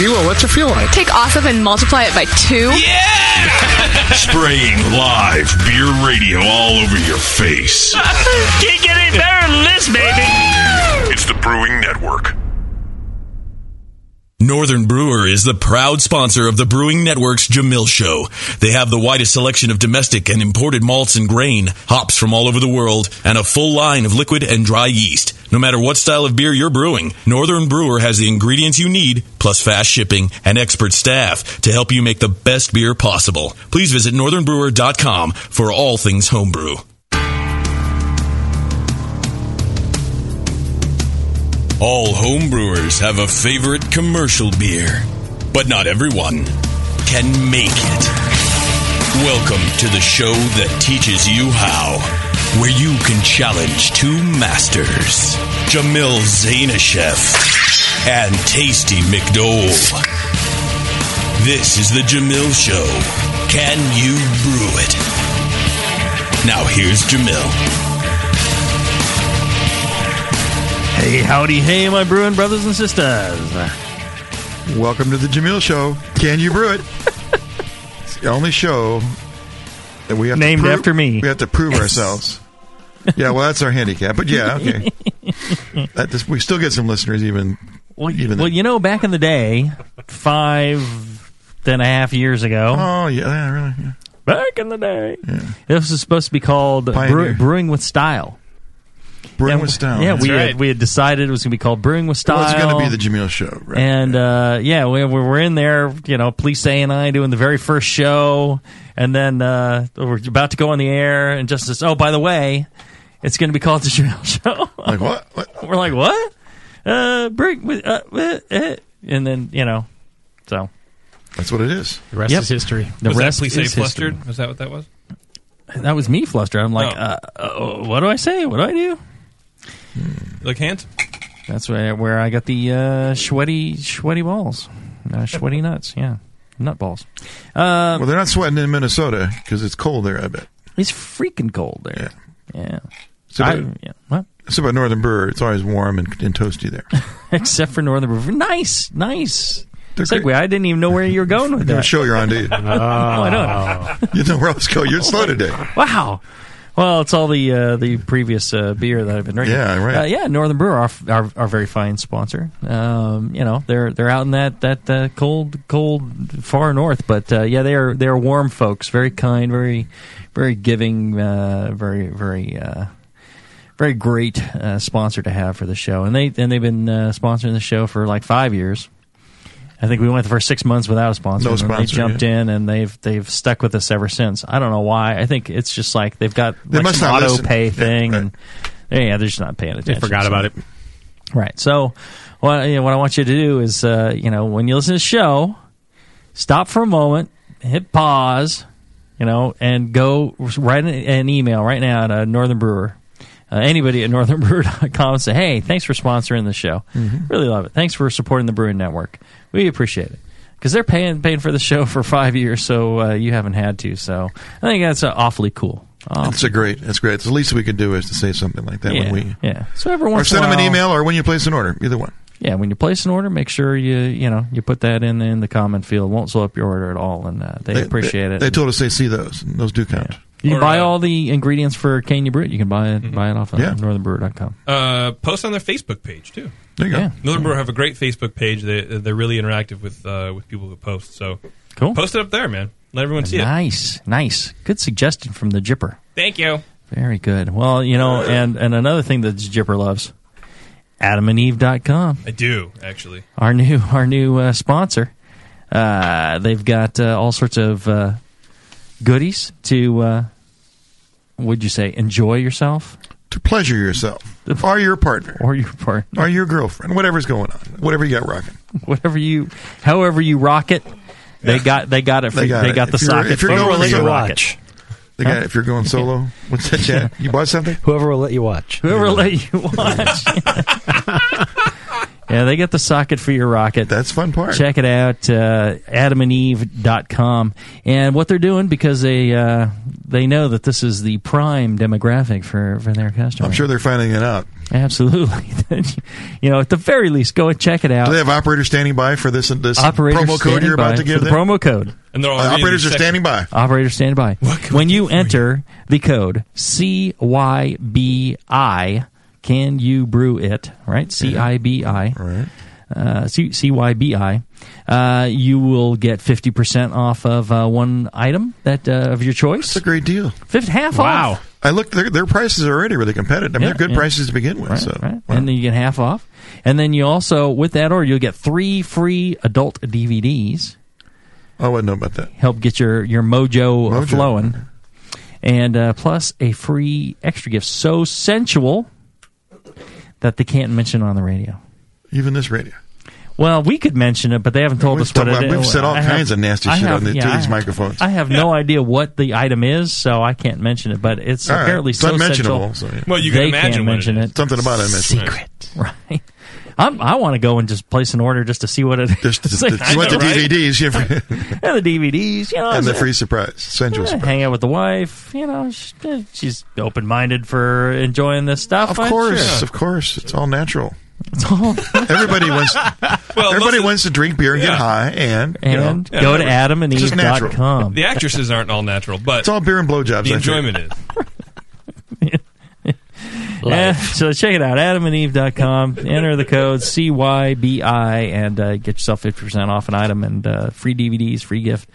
You will. What's it feel like? Take awesome and multiply it by two. Yeah! Spraying live beer radio all over your face. Can't get any better than this, baby. It's the Brewing Network. Northern Brewer is the proud sponsor of the Brewing Network's Jamil Show. They have the widest selection of domestic and imported malts and grain, hops from all over the world, and a full line of liquid and dry yeast. No matter what style of beer you're brewing, Northern Brewer has the ingredients you need, plus fast shipping and expert staff to help you make the best beer possible. Please visit northernbrewer.com for all things homebrew. All homebrewers have a favorite commercial beer, but not everyone can make it. Welcome to the show that teaches you how, where you can challenge two masters, Jamil Zainasheff and Tasty McDole. This is the Jamil Show. Can you brew it? Now here's Jamil. Hey, howdy, hey, my brewing brothers and sisters. Welcome to the Jamil Show. Can you brew it? it's the only show that we have Named to prove, after me. We have to prove ourselves. Yeah, well, that's our handicap. But yeah, okay. that just, we still get some listeners, even Well, even. well, you know, back in the day, five and a half years ago, oh yeah, yeah, really. Yeah. back in the day, this was supposed to be called brew, Brewing with Style. Brewing And- with style. Yeah, we right. had, we had decided it was going to be called Brewing with Style. Well, it's going to be the Jamil Show, right? And uh, yeah, we, we were in there, you know, Police A and I doing the very first show, and then uh, we're about to go on the air, and just says, "Oh, by the way, it's going to be called the Jamil Show." like what? what? we're like, "What?" Uh, bring, with- uh, uh, uh," and then you know, so That's what it is. The rest Yep. is history. the was rest that please say is flustered? history. Was that what that was? That was me flustered. I'm like, Oh. uh, uh, "What do I say? What do I do?" Like hands? That's where where I got the uh, sweaty sweaty balls, uh, sweaty nuts. Yeah, nut balls. Uh, Well, they're not sweating in Minnesota because it's cold there. I bet. It's freaking cold there. Yeah. So, I, about, yeah. What? so about Northern Brewer, it's always warm and, and toasty there. Except for Northern Brewer. Nice, nice. They're Segue. great. I didn't even know where you were going with that. show you're on, do you? Oh, I don't. you know where else go. You're slow today. Wow. Well, it's all the uh, the previous uh, beer that I've been drinking. Yeah, right. Uh, yeah, Northern Brewer, our, our our very fine sponsor. Um, you know, they're they're out in that that uh, cold cold far north, but uh, yeah, they are they are warm folks, very kind, very very giving, uh, very very. Uh, very great uh, sponsor to have for the show, and they and they've been uh, sponsoring the show for like five years. I think we went the first six months without a sponsor. No and they sponsor, jumped in, and they've they've stuck with us ever since. I don't know why. I think it's just like they've got They like must some auto listen. pay Yeah, thing, right. and yeah, they're just not paying attention. They forgot so- about it. Right. So, what you know, what I want you to do is, uh, you know, when you listen to the show, stop for a moment, hit pause, you know, and go write an, an email right now to Northern Brewer. Uh, anybody at northernbrewer.com and say, hey, thanks for sponsoring the show. Really love it. Thanks for supporting the Brewing Network. We appreciate it. Because they're paying paying for the show for five years, so uh, you haven't had to. So I think that's uh, awfully cool. Awfully That's a great. That's great. It's the least we could do is to say something like that yeah, when we yeah. So every or once send in a them an email or when you place an order. Either one. yeah, when you place an order, make sure you you know you put that in in the comment field. It won't slow up your order at all, and uh, they, appreciate they, it. They told us they see those. And those do count. You can Or, buy uh, all the ingredients for Can You Brew You can buy it buy it off of Yeah. northernbrewer.com. Uh, post on their Facebook page too. There you go. Yeah, Northern Brewer have a great Facebook page. They they're really interactive with uh, with people who post. So cool. post it up there, man. Let everyone see it. Nice, nice, good suggestion from the Jipper. Thank you. Very good. Well, you know, and and another thing that Jipper loves, AdamandEve.com. I do actually. our new our new uh, sponsor. Uh, they've got uh, all sorts of uh, goodies to. Would you say enjoy yourself To pleasure yourself or your partner or your part, or your girlfriend, whatever's going on, whatever you got rocking. whatever you, however you rock it. They got they got it. For, They they got got, it. the If you're- socket. if you're for going you to to let you rock watch. it. The guy, if you're going solo, what's that? Chat? You bought something? Whoever will let you watch. Whoever will let you watch. Yeah, they get the socket for your rocket. That's fun part. Check it out, uh, adamandeve.com. And what they're doing, because they uh, they know that this is the prime demographic for, for their customers. I'm sure they're finding it out. Absolutely. you know, at the very least, go and check it out. Do they have operators standing by for this this Operators promo code you're about to give for the them? promo code. And they're Uh, operators are sex- standing by. Operator stand by. What can we When you for you? enter the code CYBI, can you brew it? Right? CIBI. Right. Uh, C- CYBI. Uh, you will get 50% off of uh, one item that uh, of your choice. It's a great deal. Fifth, half off. Wow. off. I looked; their, their prices are already really competitive. I mean, Yeah, they're good yeah. prices to begin with. Right, so, right. wow. And then you get half off. And then you also, with that order, you'll get three free adult DVDs. oh, I wouldn't know about that. help get your your mojo, uh, Mojo. flowing, and uh, plus a free extra gift so sensual that they can't mention on the radio. Even this radio. Well, we could mention it, but they haven't told We've us what talked it about- is. we've said all I kinds of nasty I shit have- on the- yeah, to these have- microphones. I have no idea what the item is, so I can't mention it. But it's All right. apparently It's so unmentionable, sensual. so, yeah. Well, you can they imagine can't what mention it it. is. Something about it. I mentioned. Secret, right? I'm, I want to go and just place an order just to see what it is. Just, just, Like, you want the know, right? DVDs you- and the DVDs, you know, and the free surprise, sensual surprise. hang out with the wife. You know, she, eh, she's open minded for enjoying this stuff. Of course, sure. of course, it's all natural. It's all- Everybody wants. Well, everybody wants to drink beer and get high, and you know, and go to just natural. adamandeve.com. The actresses aren't all natural, but it's all beer and blowjobs. the enjoyment is. Yeah, so check it out, adamandeve.com. Enter the code CYBI and uh, get yourself 50% off an item and uh, free DVDs, free gift.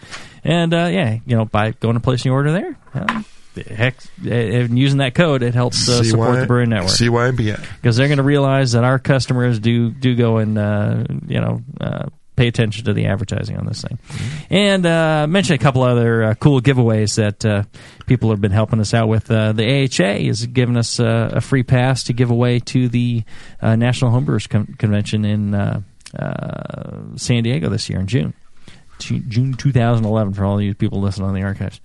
And uh, yeah, you know, by going and placing your order there, uh, heck, uh, and using that code, it helps uh, support CY the Brewing Network. CYBI. because they're going to realize that our customers do do go and uh, you know uh, pay attention to the advertising on this thing, and uh, mention a couple other uh, cool giveaways that uh, people have been helping us out with. Uh, the AHA is giving us uh, a free pass to give away to the uh, National Homebrewers Con- Convention in San Diego this year in June. Ju- June 2011 for all you people listening on the archives.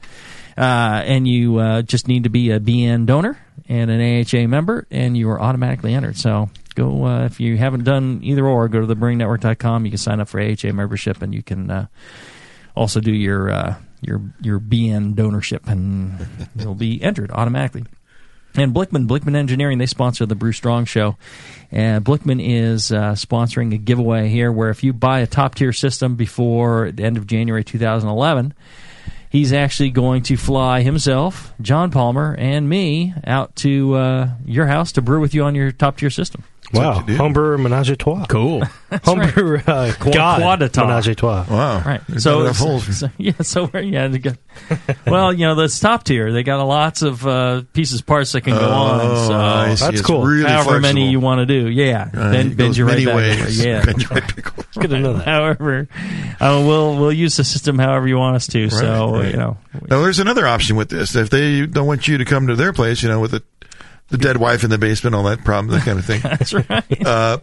And you just need to be a BN donor and an AHA member, and you are automatically entered. So go uh, if you haven't done either or, go to thebrewingnetwork.com. You can sign up for AHA membership, and you can uh, also do your uh, your your BN donorship, and you'll be entered automatically. And Blichmann, Blichmann Engineering, they sponsor the Brew Strong Show. And Blichmann is uh, sponsoring a giveaway here where if you buy a top tier system before the end of January 2011, he's actually going to fly himself, John Palmer, and me out to uh, your house to brew with you on your top tier system. Wow, what homebrewer menage a trois. Cool. Homebrewer uh, god quadata. menage a trois. Wow. Right. There's So, so, so- yeah, so we're, yeah, got, well, you know, this top tier, they got lots of uh, pieces, parts that can go on. Oh, So I see. That's It's cool. Really however many you want to do. Yeah. Uh, bend, it bend goes you right many back Yeah. Bend you right back over. Good to know that. however, uh, we'll we'll use the system however you want us to. so Right, right. you know, Now, there's another option with this. If they don't want you to come to their place, you know, with the, the dead wife in the basement, all that problem, that kind of thing, that's right. uh,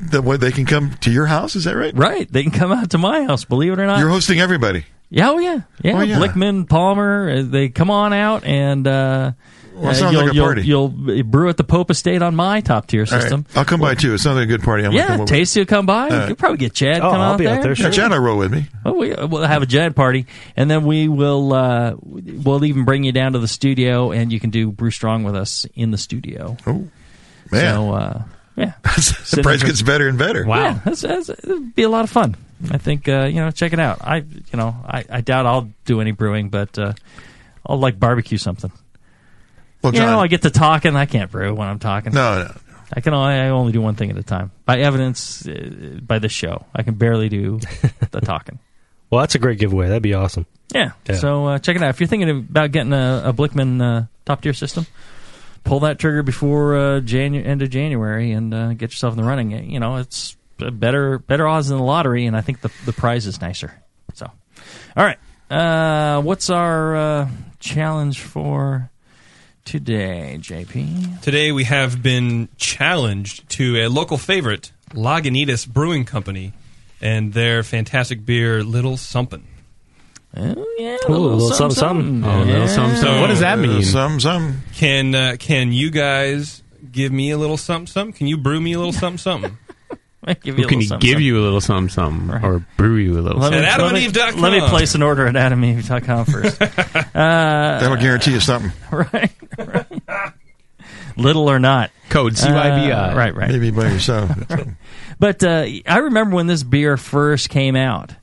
the, what, they can come to your house. Is that right? right. They can come out to my house. Believe it or not. You're hosting everybody. yeah. Oh yeah. Yeah. Oh, yeah. Blichmann, Palmer. uh, They come on out and. uh Well, it uh, sounds you'll, like a you'll- party. You'll, brew at the Pope Estate on my top tier All right. system. I'll come by too. It sounds like a good party. I'm gonna Yeah. Tasty will come by. right. You'll probably get Chad Oh, come I'll out be out there. there, Yeah. Chad will roll with me. Well, we, we'll have a Jad party, and then we will uh, we'll even bring you down to the studio, and you can do Brew Strong with us in the studio. Oh, man. So uh, yeah, the price gets better and better. Yeah, that's, that's, it'd be a lot of fun. I think uh, you know, check it out. I you know, I, I doubt I'll do any brewing, but uh, I'll like barbecue something. Well, You John, know, I get to talking. I can't brew when I'm talking. no, no. I can only, I only do one thing at a time. By evidence, uh, by this show, I can barely do the talking. Well, that's a great giveaway. That'd be awesome. Yeah. Yeah. So uh, check it out. If you're thinking about getting a, a Blichmann uh, top tier system, pull that trigger before uh, Janu- end of January and uh, get yourself in the running. You know, it's better better odds than the lottery, and I think the the prize is nicer. So, all right. Uh, what's our uh, challenge for today, JP? Today we have been challenged to a local favorite, Lagunitas Brewing Company, and their fantastic beer, Little Something. Oh yeah, Ooh, a little something, something. Oh, little something, something. What does that mean? Some, some. Can uh, can you guys give me a little something something? Can you brew me a little something something? give you Who a can little give something, you a little something, something, or brew you a little Let something? me, let, me, AdamandEve.com. let me place an order at AdamandEve.com first. That'll guarantee you something. right, right. Little or not. Code CYBI. Uh, right, right. Maybe by yourself. But uh, I remember when this beer first came out,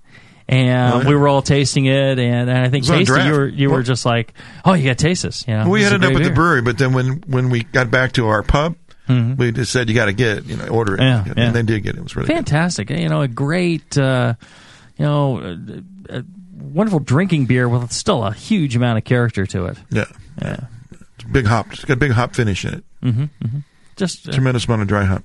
and Oh, yeah. we were all tasting it, and, and I think It was on tasty, draft. you were you were just like, oh, you got to taste this. You know, we this is had a it up great at the brewery, but then when when we got back to our pub, we just said you got to get it, you know, order it, Yeah, and yeah. they did get it. It was really good. fantastic. You know, a great, uh, you know, a, a wonderful drinking beer with still a huge amount of character to it. Yeah, Yeah, it's big hop. It's got a big hop finish in it. just uh, Tremendous amount of dry hop.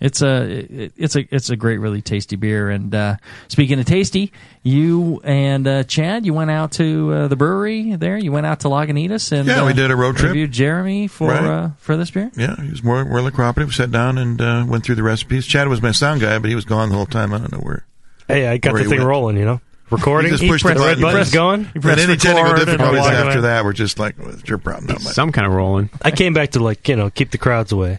It's a it's a it's a great, really tasty beer. And uh, speaking of tasty, you and uh, Chad, you went out to uh, the brewery there. You went out to Lagunitas and Yeah, we uh, did a road trip. Interviewed Jeremy for Right. uh, for this beer. Yeah, he was more more cooperative. We sat down and uh, went through the recipes. Chad was my sound guy, but he was gone the whole time. I don't know where. Hey, I got the thing went. rolling, you know? Recording. He just pushed the red button. button's Press- going. And any technical difficulties after away. that were just like, well, it's your problem, not mine. Some kind of rolling. I came back to, like, you know, keep the crowds away.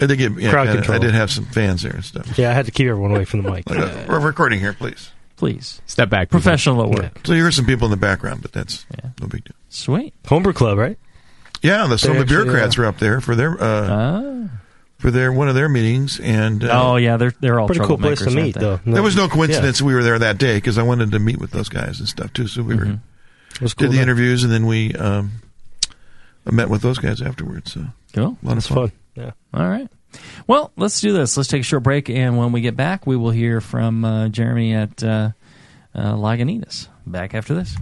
I did, get, yeah, Crowd I- control. I did have some fans there and stuff. Yeah, I had to keep everyone away from the mic. Like, uh, we're recording here, please. Please, Step back. people. professional at work. So you heard some people in the background, but that's Yeah. no big deal. Sweet. Homebrew Club, right? Yeah, the some of the actually, Beerocrats were up there for their uh, Ah. for their one of their meetings, and uh, oh yeah, they're they're all Pretty cool place troublemakers, to aren't meet, they? though. there was no coincidence we were there that day because I wanted to meet with those guys and stuff too. So we were It was cool. did the though. interviews, and then we um, met with those guys afterwards. So Cool. a lot of It's fun. fun. Yeah. All right. Well, let's do this. Let's take a short break, and when we get back, we will hear from uh, Jeremy at uh, uh, Lagunitas. Back after this.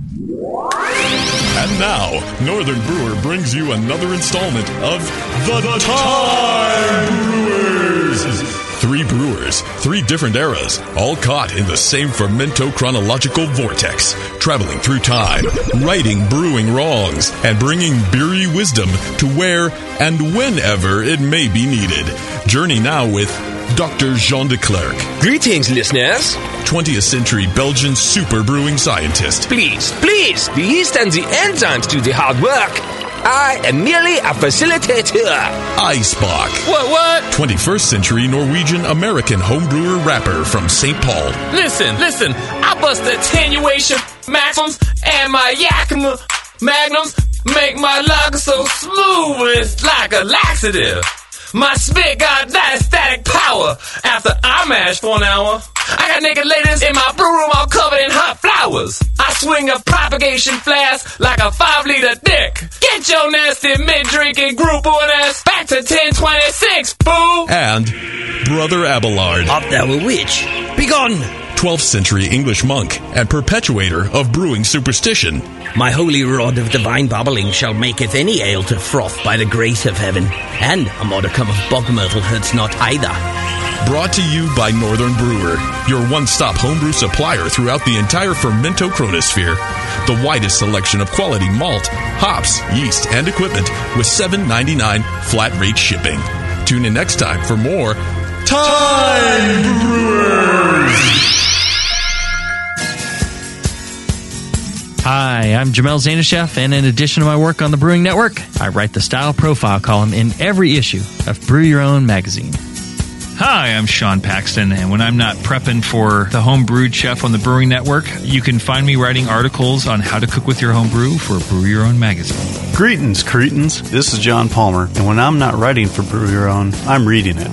And now, Northern Brewer brings you another installment of The, Time Brewers. Three brewers, three different eras, all caught in the same fermento chronological vortex, traveling through time, righting brewing wrongs, and bringing beery wisdom to where and whenever it may be needed. Journey now with Dr. Jean De Clerck, Greetings, listeners. 20th century Belgian super brewing scientist. Please, please, the yeast and the enzymes do the hard work. I am merely a facilitator. Icebach. What, what? 21st century Norwegian American homebrewer rapper from St. Paul. Listen, listen, I bust attenuation maxims and my Yakima magnums make my lager so smooth it's like a laxative. My spit got that static power after I mash for an hour. I got naked ladies in my brew room all covered in hot flowers. I swing a propagation flask like a five liter dick. Get your nasty mid drinking group on ass back to 1026, boo! And Brother Abelard, Up thou a witch. Begone! 12th century English monk and perpetuator of brewing superstition. My holy rod of divine babbling shall maketh any ale to froth by the grace of heaven, and a modicum of bog myrtle hurts not either. Brought to you by Northern Brewer, your one stop homebrew supplier throughout the entire fermento chronosphere. The widest selection of quality malt, hops, yeast, and equipment with $7.99 flat rate shipping. Tune in next time for more Time Brewers! Hi, I'm Jamil Zainasheff, and in addition to my work on the Brewing Network, I write the style profile column in every issue of Brew Your Own magazine. Hi, I'm Sean Paxton, and when I'm not prepping for the home brewed chef on the Brewing Network, you can find me writing articles on how to cook with your home brew for Brew Your Own magazine. Greetings, cretins. This is John Palmer, and when I'm not writing for Brew Your Own, I'm reading it.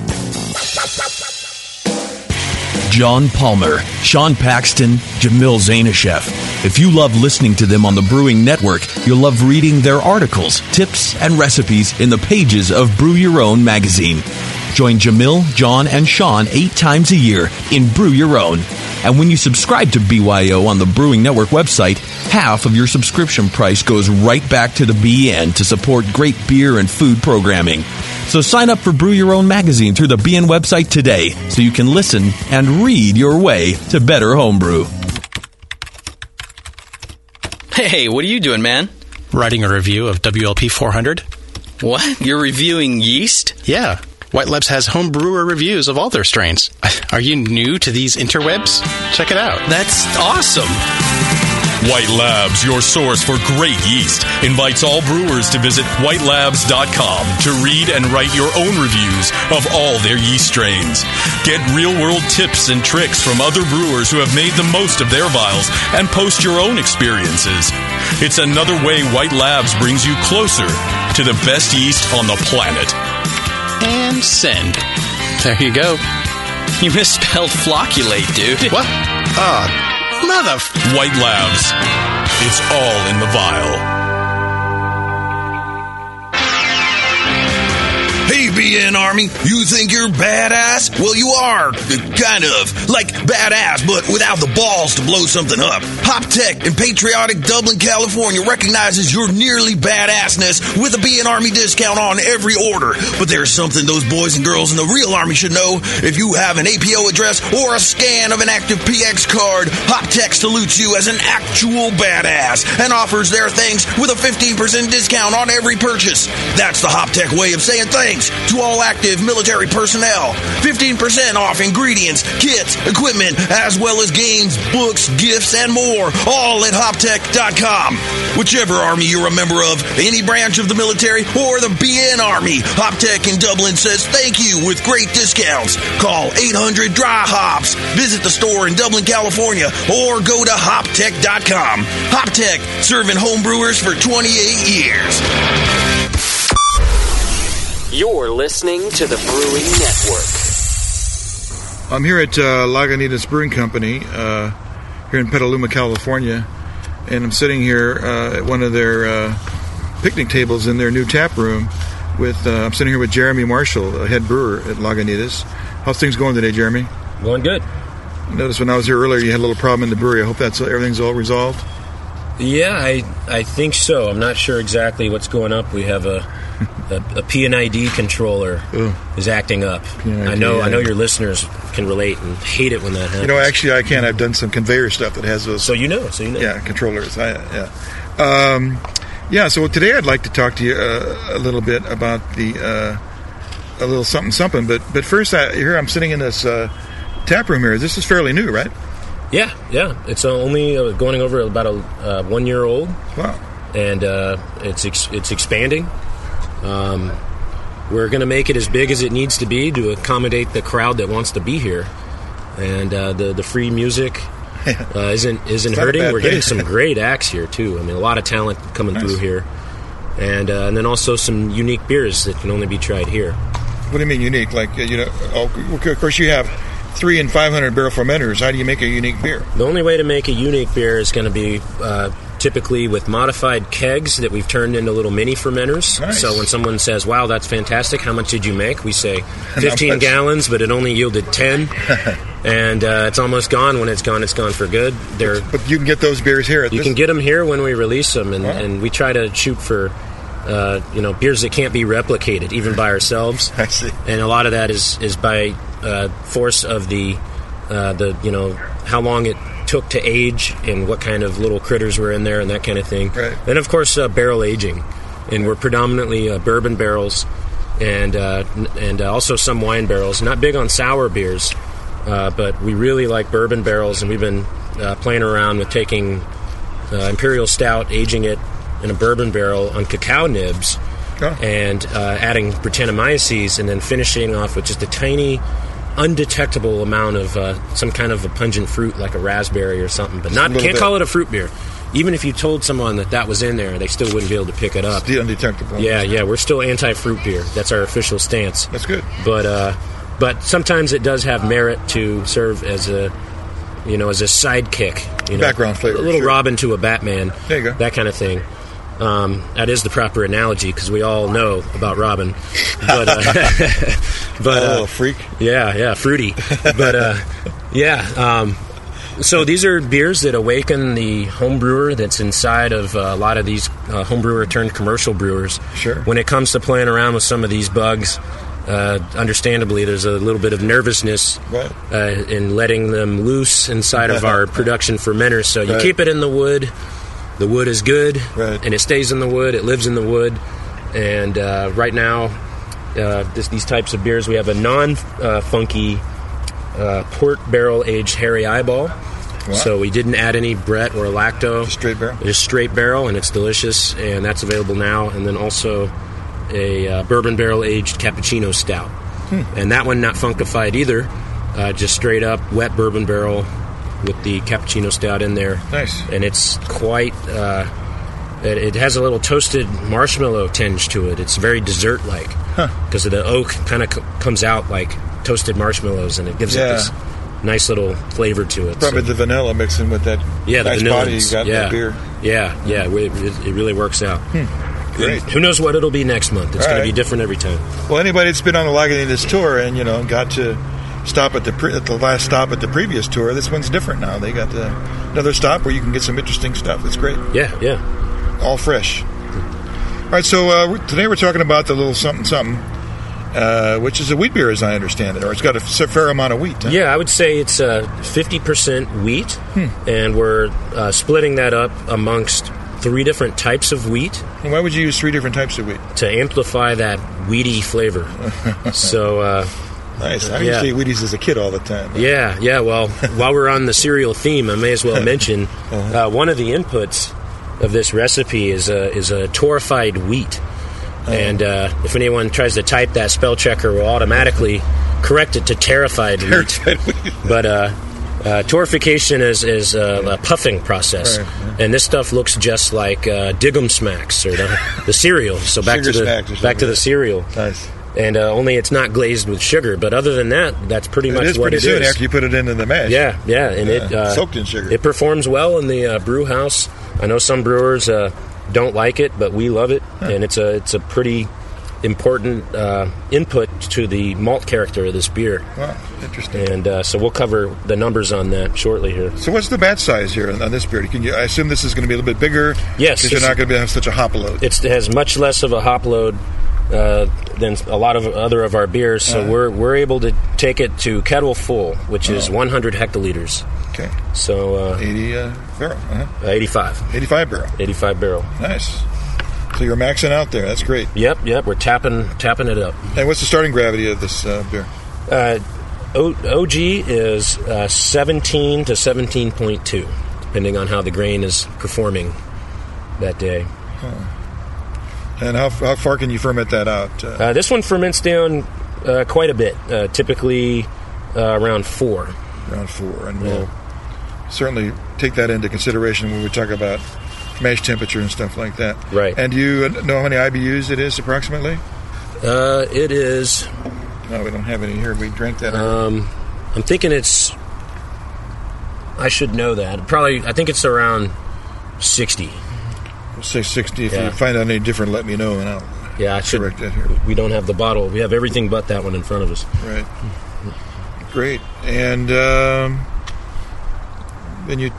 John Palmer, Sean Paxton, Jamil Zainasheff. If you love listening to them on the Brewing Network, you'll love reading their articles, tips, and recipes in the pages of Brew Your Own magazine. Join Jamil, John, and Sean eight times a year in Brew Your Own. And when you subscribe to BYO on the Brewing Network website, half of your subscription price goes right back to the BN to support great beer and food programming. So sign up for Brew Your Own magazine through the BN website today so you can listen and read your way to better homebrew. Hey, what are you doing, man? Writing a review of WLP 400. What? You're reviewing yeast? Yeah. White Labs has home brewer reviews of all their strains. Are you new to these interwebs? Check it out. That's awesome. White Labs, your source for great yeast, invites all brewers to visit whitelabs.com to read and write your own reviews of all their yeast strains. Get real world tips and tricks from other brewers who have made the most of their vials and post your own experiences. It's another way White Labs brings you closer to the best yeast on the planet. And send. There you go. You misspelled flocculate, dude. What? Ah, mother. White Labs. It's all in the vial. BN Army, you think you're badass? Well, you are, kind of. Like badass, but without the balls to blow something up. Hop Tech in patriotic Dublin, California recognizes your nearly badassness with a BN Army discount on every order. But there's something those boys and girls in the real Army should know. If you have an APO address or a scan of an active PX card, Hop Tech salutes you as an actual badass and offers their things with a 15% discount on every purchase. That's the Hop Tech way of saying thanks to all active military personnel. 15% off ingredients, kits, equipment, as well as games, books, gifts, and more, all at hoptech.com. Whichever army you're a member of, any branch of the military, or the BN Army, Hoptech in Dublin says thank you with great discounts. Call 800 Dry Hops, visit the store in Dublin, California, or go to hoptech.com. Hoptech, serving homebrewers for 28 years. You're listening to the Brewing Network. I'm here at uh, Lagunitas Brewing Company uh, here in Petaluma, California, and I'm sitting here uh, at one of their uh, picnic tables in their new tap room. With uh, I'm sitting here with Jeremy Marshall, a head brewer at Lagunitas. How's things going today, Jeremy? Going good. I noticed when I was here earlier, you had a little problem in the brewery. I hope that's everything's all resolved. Yeah, I I think so. I'm not sure exactly what's going up. We have a a, a PNID controller is acting up. I know I know your listeners can relate and hate it when that happens. You know, actually, I can. I've done some conveyor stuff that has those. So you know, so you know. Yeah, controllers. I, yeah, um, yeah. So today I'd like to talk to you uh, a little bit about the uh, a little something something. But but first, I, here I'm sitting in this uh, tap room here. This is fairly new, right? Yeah, yeah. It's uh, only uh, going over about a uh, one year old. Wow. And uh, it's ex- it's expanding. Um, we're going to make it as big as it needs to be to accommodate the crowd that wants to be here, and uh, the the free music uh, isn't isn't It's not a hurting. We're getting some great acts here too. I mean, a lot of talent coming Nice. through here, and uh, and then also some unique beers that can only be tried here. What do you mean unique? Like uh, you know, oh, of course you have three and five hundred barrel fermenters. How do you make a unique beer? The only way to make a unique beer is going to be uh, typically with modified kegs that we've turned into little mini fermenters. Nice. So when someone says, "Wow, that's fantastic! How much did you make?" We say, How 15 gallons, but it only yielded 10." and uh, it's almost gone. When it's gone, it's gone for good. They're But you can get those beers here. At you can get them here when we release them, and, and we try to shoot for uh, you know beers that can't be replicated even by ourselves. I see. And a lot of that is is by uh, force of the uh, the you know how long it took to age and what kind of little critters were in there and that kind of thing. Right. And of course uh, barrel aging, and we're predominantly uh, bourbon barrels. And uh, and uh, also some wine barrels. Not big on sour beers, uh, but we really like bourbon barrels, and we've been uh, playing around with taking uh, imperial stout, aging it in a bourbon barrel on cacao nibs, and uh, adding Brettanomyces, and then finishing off with just a tiny, undetectable amount of uh, some kind of a pungent fruit, like a raspberry or something. But not can't bit. call it a fruit beer. Even if you told someone that that was in there, they still wouldn't be able to pick it up. The undetectable. Yeah, yeah, we're still anti-fruit beer. That's our official stance. That's good. But uh, but sometimes it does have merit to serve as a you know as a sidekick. You know, Background flavor, a little sure. Robin to a Batman. There you go. That kind of thing. Um, that is the proper analogy because we all know about Robin. But uh, but Oh, uh, freak. Yeah, yeah, fruity. But uh, yeah. Um, so these are beers that awaken the home brewer that's inside of uh, a lot of these uh, home brewer turned commercial brewers. Sure. When it comes to playing around with some of these bugs, uh, understandably, there's a little bit of nervousness Right. uh, in letting them loose inside of our production fermenters. So you Right. keep it in the wood. The wood is good, Right. and it stays in the wood. It lives in the wood. And uh, right now, uh, this, these types of beers. We have a non-funky uh, port barrel aged hairy Eyeball. Wow. So we didn't add any Brett or lacto. Just straight barrel. Just straight barrel, and it's delicious, and that's available now. And then also a uh, bourbon barrel aged cappuccino stout, Hmm. and that one not funkified either. Uh, just straight up wet bourbon barrel with the cappuccino stout in there. Nice. And it's quite. Uh, it, it has a little toasted marshmallow tinge to it. It's very dessert like because of the oak kind of c- comes out like toasted marshmallows, and it gives Yeah. it this nice little flavor to it. Probably So- the vanilla mixing with that yeah, the nice vanilla body you got in yeah, that beer. Yeah, yeah, it, it, really works out. Great. And who knows what it'll be next month? It's All going right. to be different every time. Well, anybody that's been on the Lagunitas tour and you know got to stop at the pre- at the last stop at the previous tour, this one's different now. They got uh, another stop where you can get some interesting stuff. It's great. Yeah, yeah. All fresh. All right, so uh, today we're talking about the little something something, uh, which is a wheat beer, as I understand it, or it's got a fair amount of wheat. Huh? Yeah, I would say it's uh, 50% wheat, Hmm. and we're uh, splitting that up amongst three different types of wheat. And why would you use three different types of wheat? To amplify that weedy flavor. so, uh, nice. I yeah. used to eat Wheaties as a kid all the time. Yeah, yeah. Well, while we're on the cereal theme, I may as well mention uh, one of the inputs of this recipe is a is a torrefied wheat, and uh, if anyone tries to type that, spell checker will automatically correct it to terrified wheat. but uh, uh, torrefication is is uh, a puffing process, Right, and this stuff looks just like uh, Diggum Smacks or the, the cereal. So back Sugar to the back to the cereal. Nice. And uh, only it's not glazed with sugar, but other than that, that's pretty It much is what pretty it soon is. after you put it into the mash. Yeah, yeah, and it uh, soaked in sugar. It performs well in the uh, brew house. I know some brewers uh, don't like it, but we love it, and it's a it's a pretty important uh, input to the malt character of this beer. Wow, interesting. And uh, so we'll cover the numbers on that shortly here. So what's the batch size here on on this beer? Can you? I assume this is going to be a little bit bigger. Yes, because you're not going to have such a hop load. It's, it has much less of a hop load uh, than a lot of other of our beers, so Uh-huh. we're we're able to take it to kettle full, which is Oh. 100 hectoliters. Okay. So uh, 80 uh, barrel. Uh-huh. 85. 85 barrel. 85 barrel. Nice. So you're maxing out there. That's great. Yep, yep. We're tapping tapping it up. And what's the starting gravity of this uh, beer? Uh, o- OG is uh, 17 to 17.2, depending on how the grain is performing that day. And how, how far can you ferment that out? Uh, uh, this one ferments down uh, quite a bit, uh, typically uh, around four. Around four, and we'll certainly take that into consideration when we talk about mash temperature and stuff like that. Right. And do you know how many IBUs it is approximately? Uh, it is. No, we don't have any here. We drank that. Um, I'm thinking it's. I should know that. Probably, I think it's around sixty. 60 If yeah. you find out any different, let me know, and I'll yeah, I should correct that here. We don't have the bottle. We have everything but that one in front of us. Right. Great. And um, then you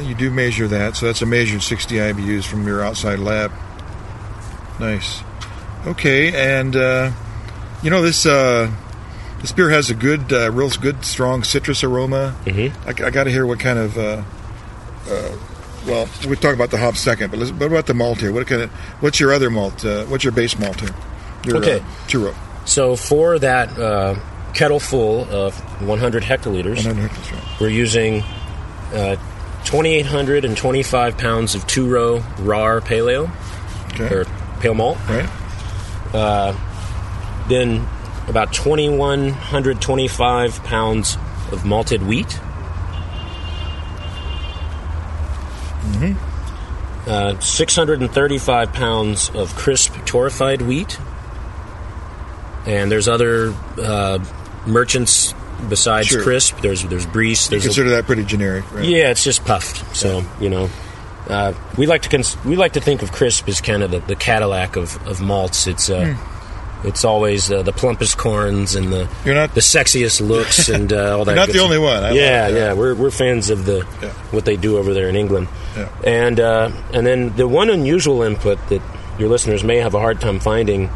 you do measure that. So that's a measured 60 IBUs from your outside lab. Nice. Okay. And uh, you know this. Uh, this beer has a good, uh, real good, strong citrus aroma. Mm-hmm. I, I got to hear what kind of uh, uh, well, we'll talk about the hop second, but let's, what about the malt here? What kind of? What's your other malt? Uh, what's your base malt here? Your, Okay. Uh, two row. So for that uh, kettle full of 100 hectoliters, 100 hectoliters, right. we're using uh, 2,825 pounds of two row raw pale ale Okay. or pale malt. Right. Uh, then about 2,125 pounds of malted wheat. Mm-hmm. Uh, 635 pounds of crisp torrefied wheat. And there's other uh, merchants besides Sure. crisp. There's there's Briess. You There's a- consider that pretty generic, right? yeah, it's just puffed. So you know, uh, we like to cons- we like to think of crisp as kind of the, the Cadillac of, of malts. It's uh, it's always uh, the plumpest corns and the You're not the sexiest looks and uh, all that. You're not the stuff. only one. I yeah, like yeah, we're we're fans of the Yeah. what they do over there in England. Yeah. And uh, and then the one unusual input that your listeners may have a hard time finding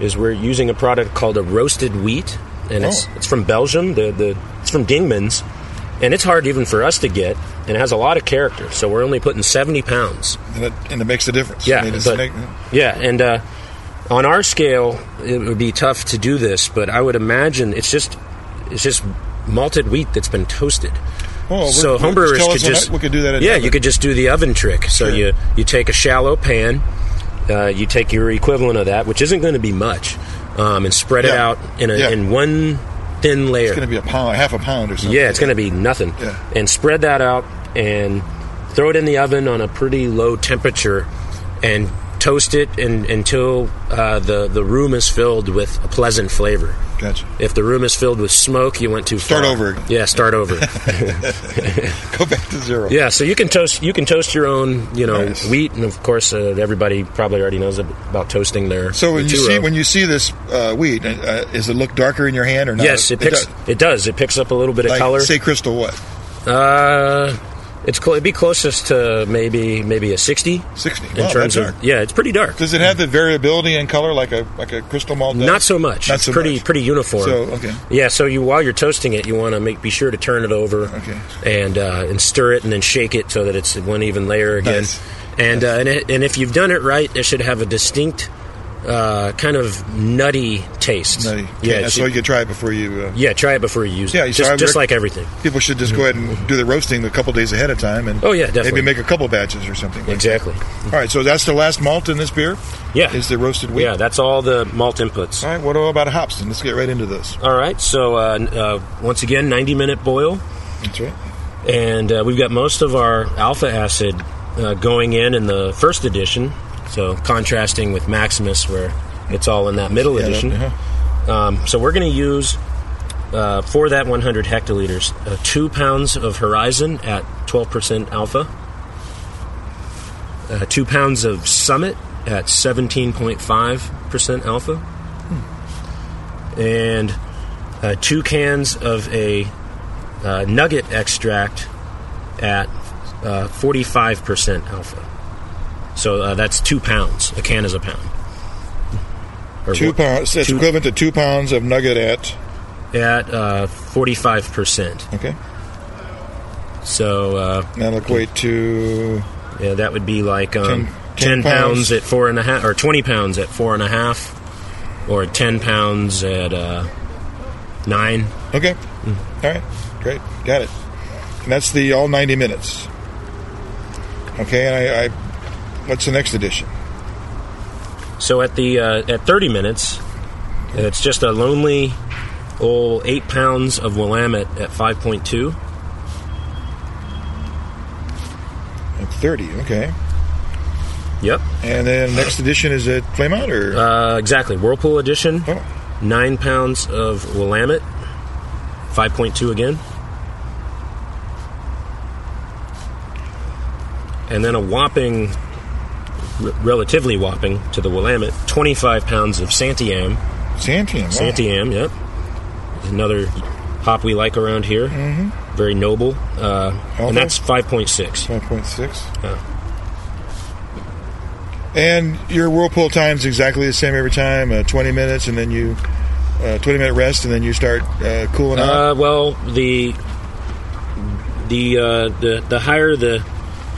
is we're using a product called a roasted wheat, and it's Oh. it's from Belgium. The the it's from Dingemans, and it's hard even for us to get, and it has a lot of character. So we're only putting seventy pounds. And it, and it makes a difference. Yeah, I mean, it's but- make- Yeah, and uh, on our scale, it would be tough to do this, but I would imagine it's just it's just malted wheat that's been toasted. Oh, so homebrewers could just we could do that yeah, oven. you could just do the oven trick. So Sure. you you take a shallow pan, uh, you take your equivalent of that, which isn't going to be much, um, and spread it out in a, Yeah. in one thin layer. It's going to be a pound, half a pound or something. Yeah, it's going to be nothing. Yeah. And spread that out and throw it in the oven on a pretty low temperature and toast it in, until uh, the, the room is filled with a pleasant flavor. Gotcha. If the room is filled with smoke, you went too Start far. over. Yeah, start over. Go back to zero. yeah, so you can toast you can toast your own, you know, Nice. wheat, and of course, uh, everybody probably already knows about toasting their. So when you see when you see this uh, wheat, uh, does it look darker in your hand or not? yes, it picks does. it does. It picks up a little bit of color. Say crystal what? Uh, it's clo- it'd be closest to maybe maybe a sixty. Sixty. in Wow, terms that's of dark. yeah, it's pretty dark. Does it have the variability in color like a like a crystal malt? does? Not so much. Not it's pretty much. pretty uniform. So okay. Yeah, so you while you're toasting it, you want to make be sure to turn it over Okay. and uh, and stir it and then shake it so that it's one even layer again. Nice. And uh, and, it, and if you've done it right, it should have a distinct uh, kind of nutty taste. Nutty. Yeah, Yeah, so you can try it before you. Uh, yeah. Try it before you use Yeah, it. so I Just, just like everything. people should just go ahead and do the roasting a couple days ahead of time, and Oh, yeah, definitely. maybe make a couple batches or something. like Exactly. that. All right, so that's the last malt in this beer. Yeah. is the roasted wheat. Yeah, that's all the malt inputs. All right, what about hops? Then let's get right into this. All right. So uh, uh, once again, 90 minute boil. That's right. and uh, we've got most of our alpha acid uh, going in in the first edition. So contrasting with Maximus, where it's all in that middle Yeah, edition. that- uh-huh. Um, so we're going to use uh, for that 100 hectoliters uh, two pounds of Horizon at 12% alpha, uh, two pounds of Summit at 17.5% alpha, and uh, two cans of a uh, nugget extract at uh, 45% alpha. So uh, that's two pounds. A can is a pound. Or Two pounds. It's two- equivalent to two pounds of nugget at. at uh, 45%. Okay. So uh, That'll equate to. yeah, that would be like um, Ten- ten 10, pounds. pounds. at four and a half, or 20 pounds at four and a half, or 10 pounds at uh, nine. Okay. All right. Great. Got it. And that's the all 90 minutes. Okay, and I, I what's the next edition? So at the uh, at 30 minutes, it's just a lonely old eight pounds of Willamette at 5.2. At 30. Okay. Yep. And then next edition is at Flame Out or Uh, exactly. Whirlpool edition. Oh. Nine pounds of Willamette. 5.2 again. And then a whopping, r- relatively whopping to the Willamette, 25 pounds of Santiam. Santiam. wow. Santiam, yep. Another hop we like around here. Mhm. Very noble. Uh, and that's 5.6. 5.6. Yeah. And your whirlpool time's exactly the same every time. Uh, 20 minutes, and then you uh, 20 minute rest, and then you start uh, cooling out. Uh, well, the the uh, the the higher the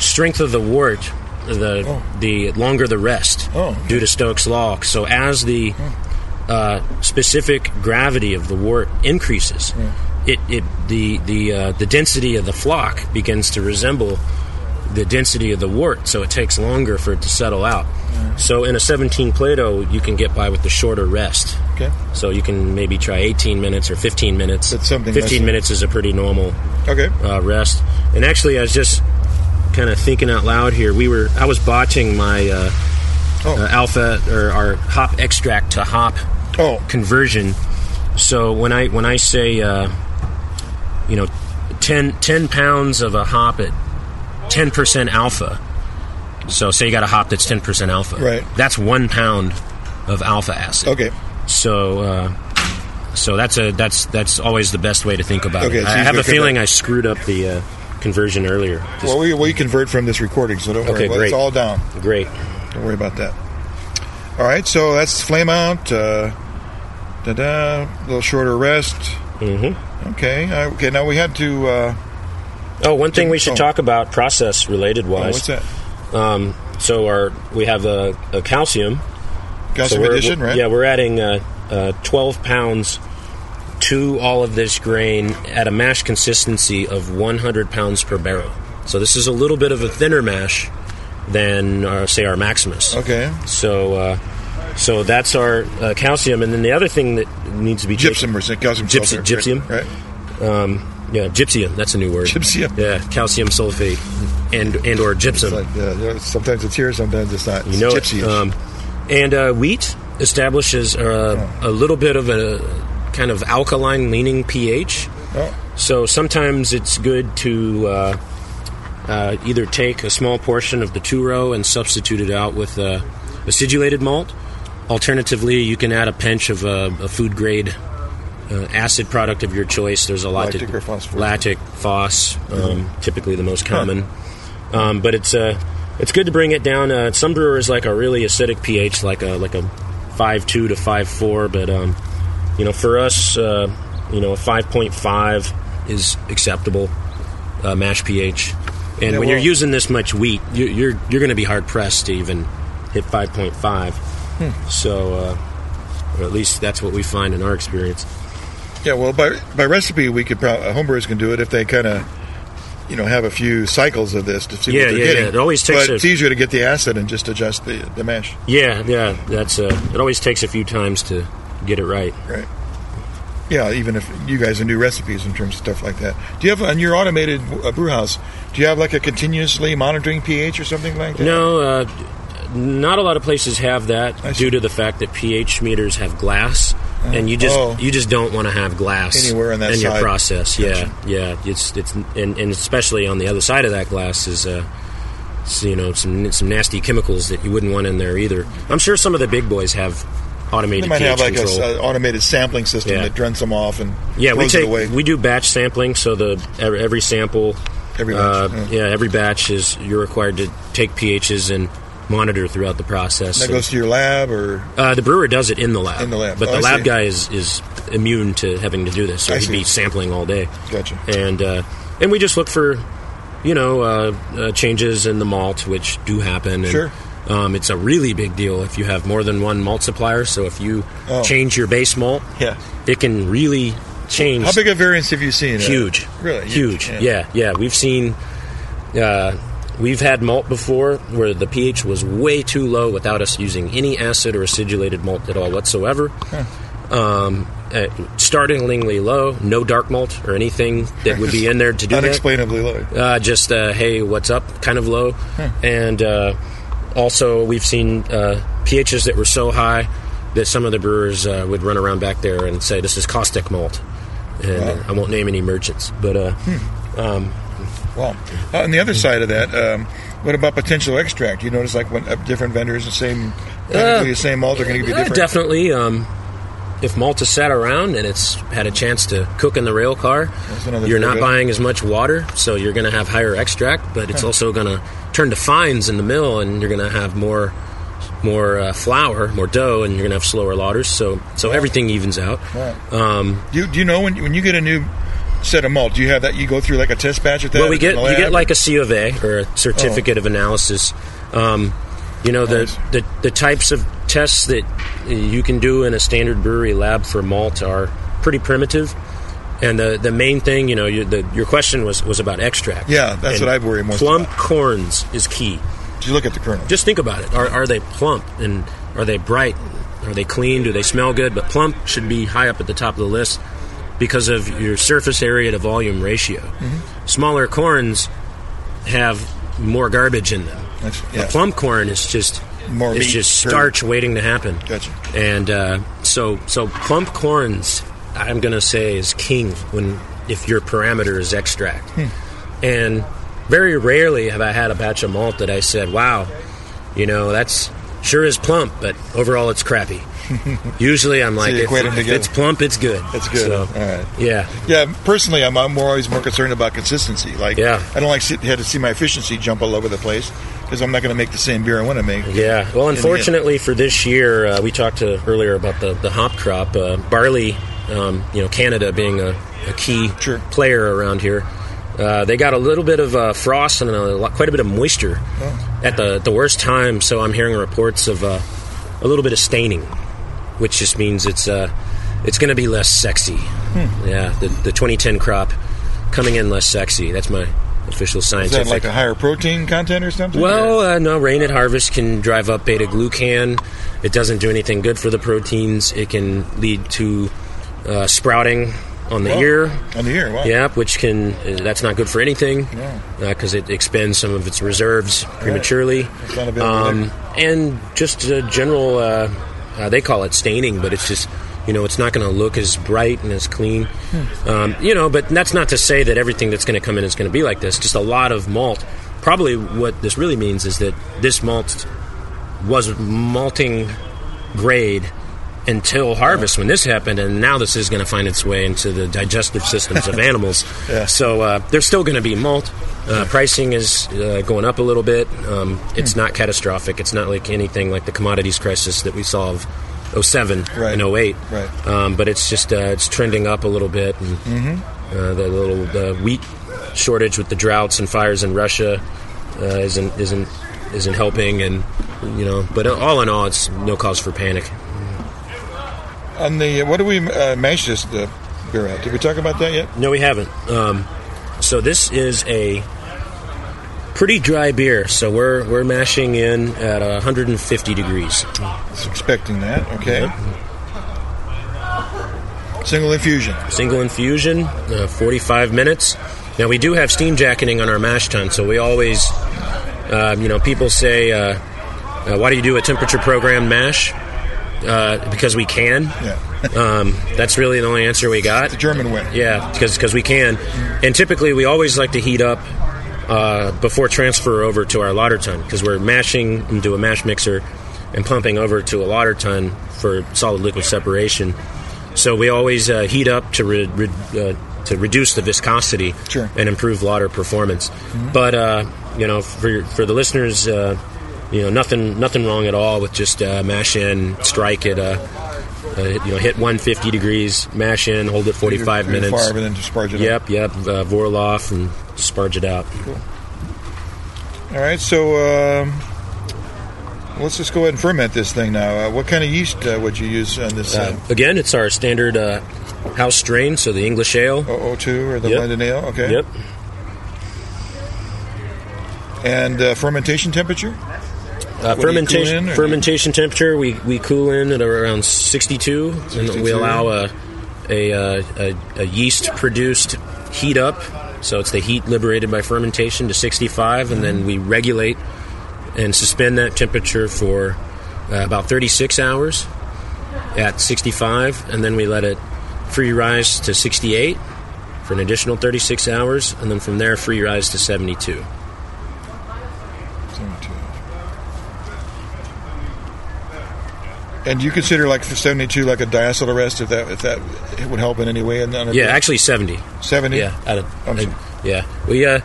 strength of the wort, the the longer the rest Oh, due to Stokes' law. So as the uh, specific gravity of the wort increases, it, it the the uh, the density of the floc begins to resemble the density of the wort, so it takes longer for it to settle out. So in a 17 Plato, you can get by with the shorter rest. Okay. So you can maybe try 18 minutes or 15 minutes. That's something 15 than- minutes is a pretty normal Okay. uh, rest. And actually, I was just kind of thinking out loud here. We were I was botching my uh, Oh. uh, alpha or our hop extract to hop Oh. conversion. So when I when I say uh, you know 10, 10 pounds of a hop at ten percent alpha. So say you got a hop that's ten percent alpha. Right. That's one pound of alpha acid. Okay. So. Uh, so that's a that's that's always the best way to think about Okay, it. so I have a feeling I screwed up the uh, conversion earlier. Just- well, we, we convert from this recording, so don't worry. Okay, Well, great. It's all down. Great. Don't worry about that. All right, so that's flame out. Uh, da da. A little shorter rest. Mm-hmm. Okay. Uh, okay. Now we had to. Uh, Oh, one thing we should Oh. talk about process related oh, wise. what's that? Um, so our we have a, a calcium Calcium we're- addition, right? Yeah, we're adding uh, uh, 12 pounds to all of this grain at a mash consistency of 100 pounds per barrel. So this is a little bit of a thinner mash than, uh, say, our Maximus. Okay. So, uh, so that's our uh, calcium, and then the other thing that needs to be Gypsum or is it calcium gypsy, sulfate, gypsum, right? Um, yeah, gypsium. That's a new word. Gypsium. Yeah, calcium sulfate and and or gypsum. Like, uh, you know, sometimes it's here, sometimes it's not. You know, gypsy. Um, and uh, wheat establishes uh, a little bit of a kind of alkaline leaning pH. Oh. So sometimes it's good to uh, uh, either take a small portion of the two row and substitute it out with uh, acidulated malt. Alternatively, you can add a pinch of a, a food grade uh, acid product of your choice. There's a lot Lactic to or phosphoric? lactic, phos, um, Mhm. typically the most common. Um, but it's uh, it's good to bring it down. Uh, some brewers like a really acidic pH, like a like a five two to five four. But um, you know, for us, uh, you know, a five point five is acceptable uh, mash pH. And Yeah, when you're using this much wheat, you, you're you're going to be hard pressed to even hit five point five. Hmm. So, uh, or at least that's what we find in our experience. Yeah, well, by by recipe, we could probably homebrewers can do it if they kind of, you know, have a few cycles of this to see Yeah, what they're yeah, getting. yeah. It always takes But a- it's easier to get the acid and just adjust the the mash. Yeah, yeah, that's uh, it. Always takes a few times to get it right. Right. Yeah, even if you guys are new recipes in terms of stuff like that. Do you have on your automated uh, brew house? Do you have like a continuously monitoring pH or something like that? No, uh, not a lot of places have that due to the fact that pH meters have glass, and you just Oh. you just don't want to have glass Anywhere on that in your process. Yeah, yeah. It's it's and, and especially on the other side of that glass is. Uh, you know some some nasty chemicals that you wouldn't want in there either. I'm sure some of the big boys have They might have like a control. uh, automated sampling system Yeah. that runs them off and Yeah, we take we do batch sampling, so the every, every sample, Every uh, batch, yeah. every batch is you're required to take pHs and monitor throughout the process. that goes to your lab or uh, the brewer does it in the lab, In the lab. but Oh, the I lab see. guy is is immune to having to do this, so I he'd be sampling all day. Gotcha. And uh, and we just look for you know uh, uh, changes in the malt, which do happen. And, Sure. Um, it's a really big deal if you have more than one malt supplier. So if you Oh. change your base malt, Yeah. it can really change. How big a variance have you seen? Uh, Huge, really huge. Yeah. yeah, We've seen, uh, we've had malt before where the pH was way too low without us using any acid or acidulated malt at all whatsoever. Um, uh, startlingly low, no dark malt or anything that would be in there to do that. Unexplainably low. Uh, just uh, hey, what's up? Kind of low, and uh, also we've seen uh, pHs that were so high that some of the brewers uh, would run around back there and say this is caustic malt, and Wow. I won't name any merchants, but uh, um, Well, uh, on the other side of that, um, what about potential extract? You notice like when uh, different vendors, the same, technically the same malt are going to be uh, different. definitely. Um, if malt is sat around and it's had a chance to cook in the rail car, you're not yeah. buying as much water, so you're going to have higher extract, but it's Huh. also going to turn to fines in the mill, and you're going to have more more uh, flour, more dough, and you're going to have slower lauters. So so everything evens out. Right. Um, Do you, do you know when when you get a new set of malt? Do you have that? You go through like a test batch with that? well, we get you get like a C of A or a certificate of analysis. Um, you know the, the the types of tests that you can do in a standard brewery lab for malt are pretty primitive. And the the main thing, you know, you, the, your question was, was about extract. Yeah, that's And what I worry most Plump corns is key. Did you look at the kernel? Just think about it. Are, are they plump and are they bright? Are they clean? Do they smell good? But plump should be high up at the top of the list because of your surface area to volume ratio. Mm-hmm. Smaller corns have more garbage in them. That's, yeah. plum corn is just More it's meat just starch waiting to happen. Gotcha. And uh, so so plump corns, I'm gonna say is king when if your parameter is extract. Hmm. And very rarely have I had a batch of malt that I said, "Wow, you know that's sure is plump, but overall it's crappy." Usually I'm like, you if, if it's plump, it's good. It's good. So, All right. Yeah. Yeah, personally, I'm, I'm more, always more concerned about consistency. Like, Yeah. I don't like to have to see my efficiency jump all over the place because I'm not going to make the same beer I want to make. Yeah. Well, in the end. unfortunately for this year, uh, we talked to earlier about the, the hop crop. Uh, barley, um, you know, Canada being a, a key player around here. Uh, they got a little bit of uh, frost and a lot, quite a bit of moisture Oh. at the the worst time. So I'm hearing reports of uh, a little bit of staining, which just means it's uh, it's going to be less sexy. Hmm. Yeah, the the 2010 crop coming in less sexy. That's my official science. Is scientific. that like a higher protein content or something? Well, uh, no, rain at harvest can drive up beta glucan. It doesn't do anything good for the proteins. It can lead to uh, sprouting on the Oh, ear. on the ear, wow. Yep, which can uh, that's not good for anything because it expends some of its reserves prematurely. Not Um, and just uh, general, uh, they call it staining, but it's just you know it's not going to look as bright and as clean. Hmm. Um, you know, but that's not to say that everything that's going to come in is going to be like this. Just a lot of malt. Probably what this really means is that this malt was malting grade until harvest when this happened, and now this is going to find its way into the digestive systems of animals. Yeah. So uh, there's still going to be malt. Uh, pricing is uh, going up a little bit. Um, it's not catastrophic. It's not like anything like the commodities crisis that we saw of 07 and 08. Right. Um, but it's just uh, it's trending up a little bit. And, Mhm. uh, the little the wheat shortage with the droughts and fires in Russia uh, isn't isn't isn't helping, and you know. But all in all, it's no cause for panic. On the what do we uh, mash this uh, beer at? Did we talk about that yet? No, we haven't. Um, so this is a pretty dry beer. So we're we're mashing in at 150 degrees. Was expecting that. Okay. Single infusion. Single infusion, uh, 45 minutes. Now we do have steam jacketing on our mash tun, so we always, uh, you know, people say, uh, uh, "Why do you do a temperature programmed mash?" Uh, because we can. Yeah. um, that's really the only answer we got. The German way. Yeah, because because we can, and typically we always like to heat up uh, before transfer over to our lauter tun because we're mashing into a mash mixer and pumping over to a lauter tun for solid liquid separation. So we always uh, heat up to re- re- uh, to reduce the viscosity Sure. and improve lauter performance. But uh, you know, for for the listeners, uh, you know, nothing nothing wrong at all with just uh, mash in, strike it. Uh, uh, you know, hit 150 degrees, mash in, hold it 45 Leave it- leave it minutes. fire, and then just sparge it Yep, yep. Uh, Vorlauf and sparge it out. Cool. All right. So um, let's just go ahead and ferment this thing now. Uh, what kind of yeast uh, would you use on this? Uh, again, it's our standard uh, house strain, so the English ale. O2 or the Yep. blended ale? Okay. Yep. And uh, fermentation temperature? Uh, What do you fermentation in, fermentation temperature we, we cool in at around 62, and we allow a a, uh, a a yeast produced heat up. So it's the heat liberated by fermentation to 65 and then we regulate and suspend that temperature for uh, about 36 hours at 65 and then we let it free rise to 68 for an additional 36 hours and then from there free rise to 72 And do you consider like for 72 like a diacetyl arrest if that if that it would help in any way? In, on a Yeah, actually 70. 70? Yeah, out of, I'm uh, sorry. yeah. We uh,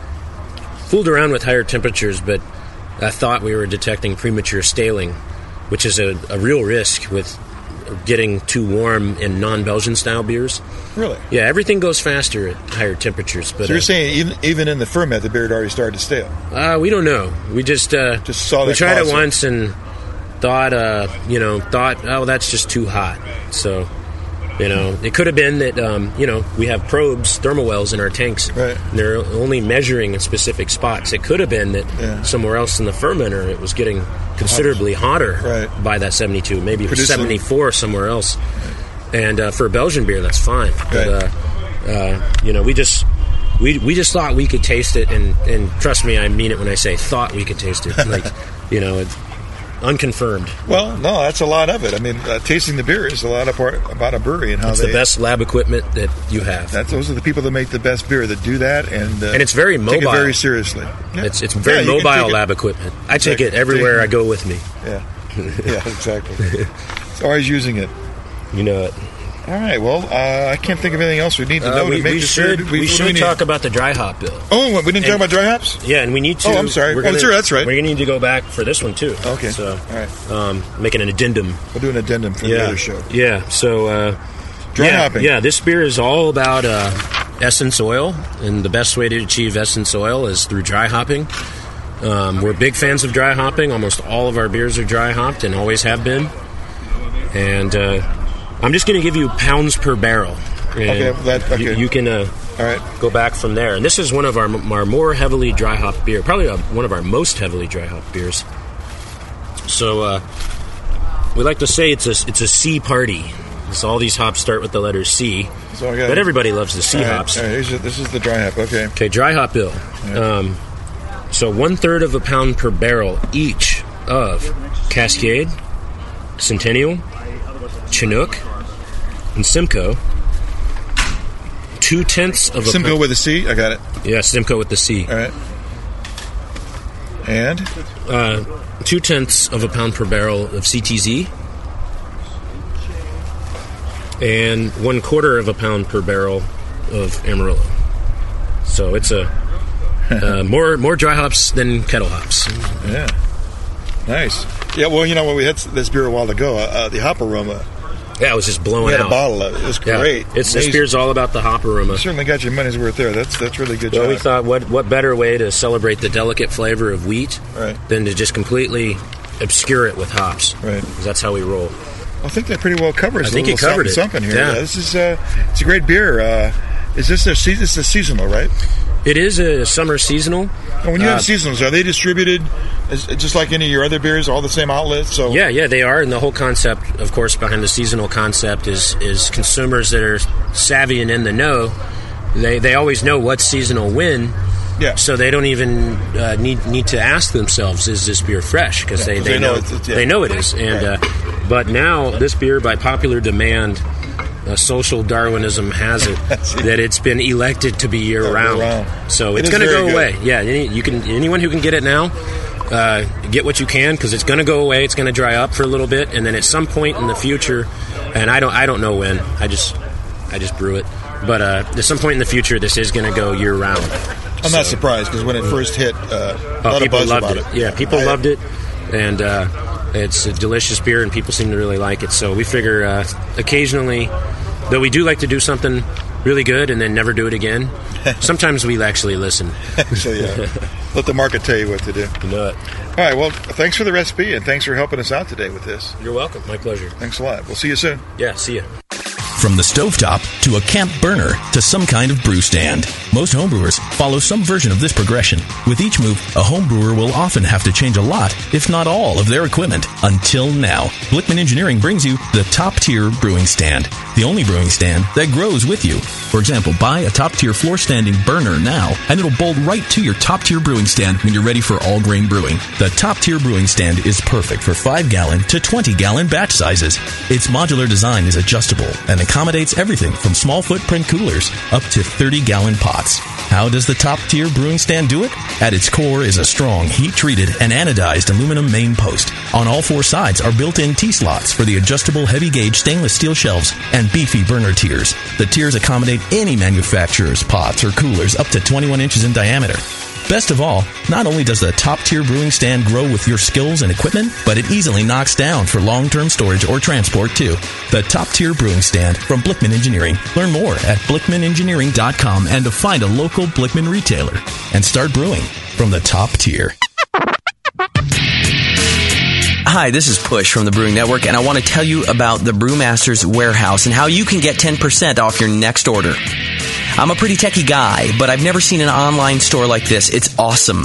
fooled around with higher temperatures, but I thought we were detecting premature staling, which is a, a real risk with getting too warm in non-Belgian style beers. Really? Yeah, everything goes faster at higher temperatures. But so you're uh, saying even, even in the ferment, the beer had already started to stale? uh, we don't know. We just uh, Just saw we that tried it once and thought, uh, you know, thought, oh, that's just too hot. So, you know, it could have been that, um, you know, we have probes, thermal wells in our tanks. Right. And they're only measuring in specific spots. It could have been that Yeah. somewhere else in the fermenter it was getting considerably hotter Right. by that 72. Maybe it was Producing- 74 somewhere else. And uh, for a Belgian beer, that's fine. But, Right. uh, uh, you know, we just. We, we just thought we could taste it, and, and trust me, I mean it when I say thought we could taste it. Like, you know, it's unconfirmed. Well, no, that's a lot of it. I mean, uh, tasting the beer is a lot of part about a brewery and how It's they. the best lab equipment that you have. That's, those are the people that make the best beer that do that, and uh, And it's very Take it mobile. very seriously. Yeah. It's it's very Yeah, mobile take it- lab equipment. I take it everywhere I go with me. Yeah, yeah, exactly. it's always using it. You know it. All right. Well, uh, I can't think of anything else we need to Uh, know we to make we this should beer. we, should need? talk about the dry hop bill. Oh, we didn't talk about dry hops. Yeah, and we need to. Oh, I'm sorry. We're Oh, sure, that's right. We're gonna need to go back for this one too. Okay. So, All right. um, making an addendum. We'll do an addendum for yeah. the other show. Yeah. So uh, Dry yeah, hopping. Yeah, this beer is all about uh, essence oil, and the best way to achieve essence oil is through dry hopping. Um, we're big fans of dry hopping. Almost all of our beers are dry hopped and always have been. and uh, I'm just going to give you pounds per barrel. Okay, that- okay. You, you can uh, All right. go back from there. And this is one of our, our more heavily dry hop beer, probably uh, one of our most heavily dry hop beers. So uh, we like to say it's a it's a C party. So all these hops start with the letter C, So I but everybody loves the C All right, hops. all right, here's the- this is the dry hop. Okay. Okay, dry hop bill. Um, so one third of a pound per barrel each of Cascade, Centennial, Chinook, and Simcoe. Two tenths of a Simcoe with a C. I got it. yeah, Simcoe with the C. All right. And uh, two tenths of a pound per barrel of CTZ, and one quarter of a pound per barrel of Amarillo. So it's a uh, more more dry hops than kettle hops. Yeah. Nice. Yeah, well, you know, when we had this beer a while ago, uh, uh, the hop aroma. Yeah, it was just blowing We had out. a bottle of it. It was Yeah. great. It's this beer's all about the hop aroma. You certainly got your money's worth there. That's that's really good Well, job. we thought what what better way to celebrate the delicate flavor of wheat Right. than to just completely obscure it with hops. Right. That's how we roll. I think that pretty well covers. I think you covered it. something here. Yeah. this is uh, it's a great beer. Uh, is this a this is a seasonal, right? It is a summer seasonal. And when you Uh, have seasonals, are they distributed as, just like any of your other beers, all the same outlets? So Yeah, yeah, they are, and the whole concept, of course, behind the seasonal concept is is consumers that are savvy and in the know. They they always know what's seasonal when. Yeah. So they don't even uh, need need to ask themselves, "Is this beer fresh?" Because Yeah, they, they, they know know it's- it's- yeah. they know it is. And uh, but now this beer, by popular demand, uh, social Darwinism has it that it's been elected to be year round. round. So It it's going to go good. away. Yeah, any, you can anyone who can get it now, uh, get what you can because it's going to go away. It's going to dry up for a little bit, and then at some point in the future, and I don't I don't know when. I just I just brew it, but uh, at some point in the future, this is going to go year round. I'm not surprised because when it first hit, uh, a Oh, lot of people buzz loved about it. it. Yeah, people I- loved it, and uh, it's a delicious beer, and people seem to really like it. So we figure uh, occasionally, though we do like to do something really good and then never do it again. Sometimes we actually listen. so yeah, let the market tell you what to do. You know it. All right. Well, thanks for the recipe and thanks for helping us out today with this. You're welcome. My pleasure. Thanks a lot. We'll see you soon. Yeah, see ya. From the stovetop to a camp burner to some kind of brew stand, most homebrewers follow some version of this progression. With each move, a homebrewer will often have to change a lot, if not all, of their equipment. Until now, Blichmann Engineering brings you the top tier brewing stand, the only brewing stand that grows with you. For example, buy a top tier floor standing burner now, and it'll bolt right to your top tier brewing stand when you're ready for all grain brewing. The top tier brewing stand is perfect for 5 gallon to 20 gallon batch sizes. Its modular design is adjustable and accommodates everything from small footprint coolers up to 30 gallon pots. How does the top tier brewing stand do it? At its core is a strong, heat treated, and anodized aluminum main post. On all four sides are built in T slots for the adjustable heavy gauge stainless steel shelves and beefy burner tiers. The tiers accommodate any manufacturer's pots or coolers up to 21 inches in diameter. Best of all, not only does the top tier brewing stand grow with your skills and equipment, but it easily knocks down for long term storage or transport too. The top tier brewing stand from Blichmann Engineering. Learn more at blichmannengineering.com and to find a local Blickman retailer and start brewing from the top tier. Hi, this is Push from the Brewing Network, and I want to tell you about the Brewmaster's Warehouse and how you can get 10% off your next order. I'm a pretty techie guy, but I've never seen an online store like this. It's awesome.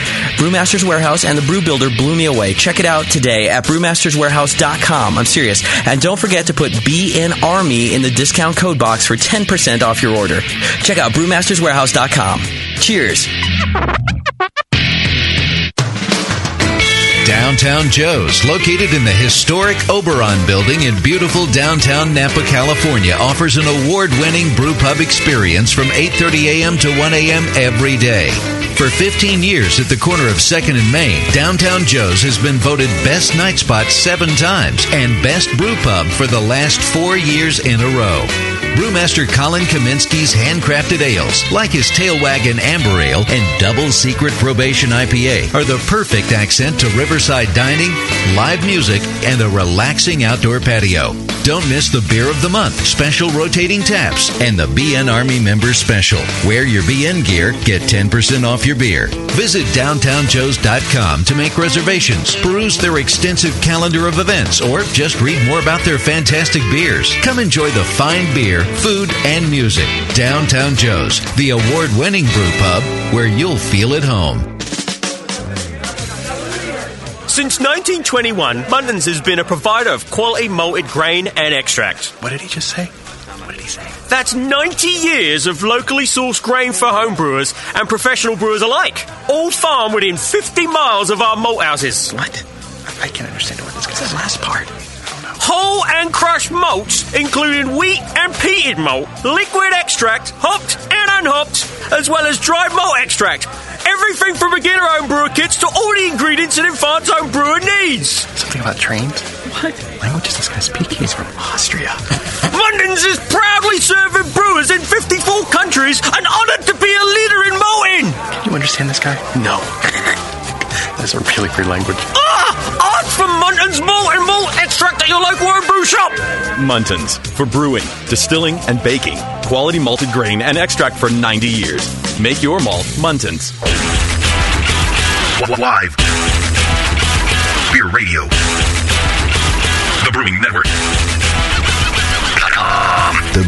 Brewmasters Warehouse and the Brew Builder blew me away. Check it out today at brewmasterswarehouse.com. I'm serious. And don't forget to put BN Army in the discount code box for 10% off your order. Check out brewmasterswarehouse.com. Cheers. Downtown Joe's, located in the historic Oberon building in beautiful downtown Napa, California, offers an award-winning brew pub experience from 8:30 a.m. to 1 a.m. every day. For 15 years at the corner of 2nd and Main, Downtown Joe's has been voted Best Night Spot seven times and Best Brew Pub for the last four years in a row. Brewmaster Colin Kaminski's handcrafted ales, like his Tail Wagon Amber Ale and Double Secret Probation IPA, are the perfect accent to riverside dining, live music, and a relaxing outdoor patio. Don't miss the Beer of the Month, special rotating taps, and the BN Army Member Special. Wear your BN gear, get 10% off your beer. Visit downtownjoes.com to make reservations, peruse their extensive calendar of events, or just read more about their fantastic beers. Come enjoy the fine beer, food, and music. Downtown Joe's, the award winning brew pub where you'll feel at home. Since 1921, Muntons has been a provider of quality malted grain and extract. What did he just say? What did he say? That's 90 years of locally sourced grain for home brewers and professional brewers alike. All farmed within 50 miles of our malt houses. What? I can't understand what this guy says. last part. Whole and crushed malts, including wheat and peated malt, liquid extract, hopped and unhopped, as well as dried malt extract. Everything from beginner home brewer kits to all the ingredients an advanced home brewer needs. Something about trains? What? Language is this guy speaking? He's from Austria. Muntons is proudly serving brewers in 54 countries and honoured to be a leader in malting. Can you understand this guy? No. that is a really weird language. Ah! Ask for Muntons malt and malt extract at your local home brew shop. Muntons for brewing, distilling, and baking. Quality malted grain and extract for 90 years. Make your malt Muntons. Live. Beer Radio. The Brewing Network. The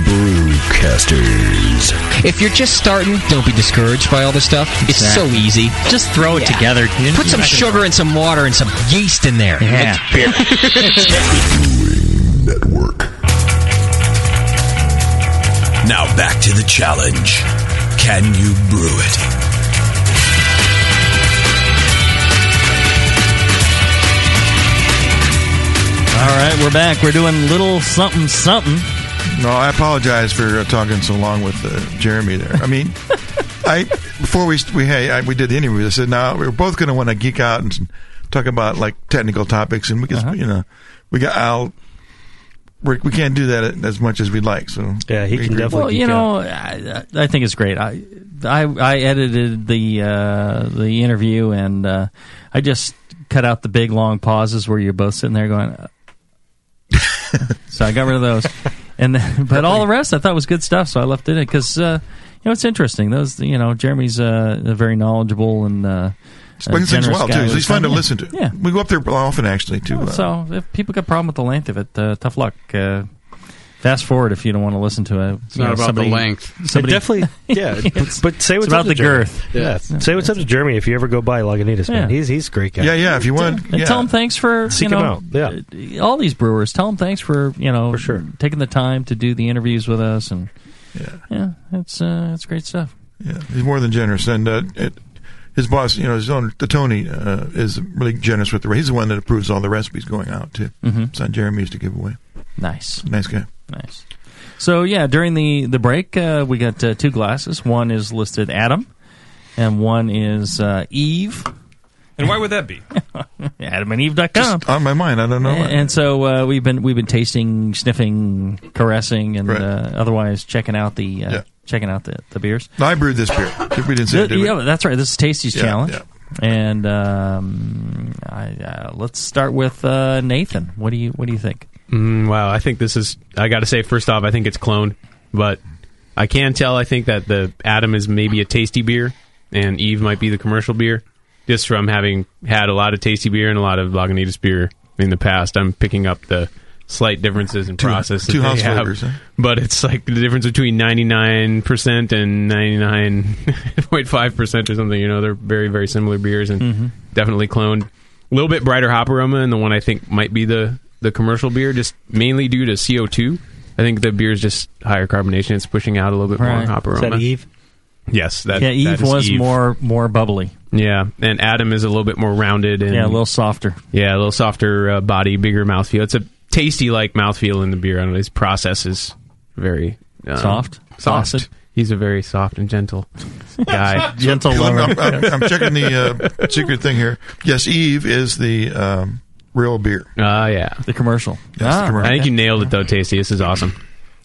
Brewcasters. If you're just starting, don't be discouraged by all this stuff. It's so easy. Just throw it together. Put some sugar and some water and some yeast in there. Yeah. Make beer. Now back to the challenge. Can you brew it? All right, we're back. We're doing little something something. No, I apologize for uh, talking so long with uh, Jeremy there. I mean, I before we we hey I, we did the interview, I said now we're both going to want to geek out and talk about like technical topics, and we can Uh-huh. you know we got Al. We're, we can't do that as much as we'd like. So Yeah, he can definitely Well, you know, I, I think it's great. I, I, I edited the uh, the interview, and uh, I just cut out the big long pauses where you're both sitting there going. uh, so I got rid of those, and then, but all the rest I thought was good stuff. So I left it in because uh, you know it's interesting. Those you know Jeremy's uh, very knowledgeable and. Uh, Explains things well too. with He's fun to time. listen to. Yeah, we go up there often actually too. uh, so if people got a problem with the length of it, uh, tough luck. Fast forward if you don't want to listen to it. It's not about the length. Somebody, It definitely, yeah. but, but say what's it's up about to the Jeremy. girth. Yeah. say what's up to Jeremy if you ever go by Lagunitas, man. Yeah. He's he's a great guy. Yeah, yeah. If you want, And yeah. tell him thanks for Seek you him know, out. Yeah. uh, all these brewers. Tell him thanks for you know for sure taking the time to do the interviews with us and yeah, yeah, it's uh, it's great stuff. Yeah, he's more than generous, and uh, it, his boss, you know, his own the Tony uh, is really generous with the. He's the one that approves all the recipes going out too. It's not Jeremy's to give away. Nice, nice guy. Nice. So yeah, during the the break, uh, we got uh, two glasses. One is listed Adam, and one is uh, Eve. And why would that be? AdamandEve.com. Just on my mind, I don't know. And, and so uh, we've been we've been tasting, sniffing, caressing, and Right. uh, otherwise checking out the uh, Yeah. checking out the, the beers. No, I brewed this beer. We didn't say it, Th- did we? yeah, that's right. This is Tasty's Yeah, challenge. yeah. And um, I, uh, let's start with uh, Nathan. What do you What do you think? Mm, wow, I think this is. I got to say, first off, I think it's cloned, but I can tell. I think that the Adam is maybe a tasty beer, and Eve might be the commercial beer. Just from having had a lot of tasty beer and a lot of Lagunitas beer in the past, I'm picking up the slight differences in Two- process. two house have. flavors, huh? But it's like the difference between 99% and 99.5% or something. You know, they're very, very similar beers and Mhm. definitely cloned. A little bit brighter hop aroma, and the one I think might be the, the commercial beer, just mainly due to CO2. I think the beer is just higher carbonation. It's pushing out a little bit more Right. hop Is aroma. that Eve? Yes, that, yeah, Eve that is was Eve. more more bubbly. Yeah, and Adam is a little bit more rounded and Yeah, a little softer. Yeah, a little softer uh, body, bigger mouthfeel. It's a tasty like mouthfeel in the beer. I don't know. His process is very um, Soft? soft. Acid? He's a very soft and gentle guy. gentle I'm, I'm, I'm, I'm checking the uh, secret thing here. Yes, Eve is the um, real beer. Ah, yeah. The commercial. Yes, the commercial. I think you nailed it though, Tasty. This is awesome.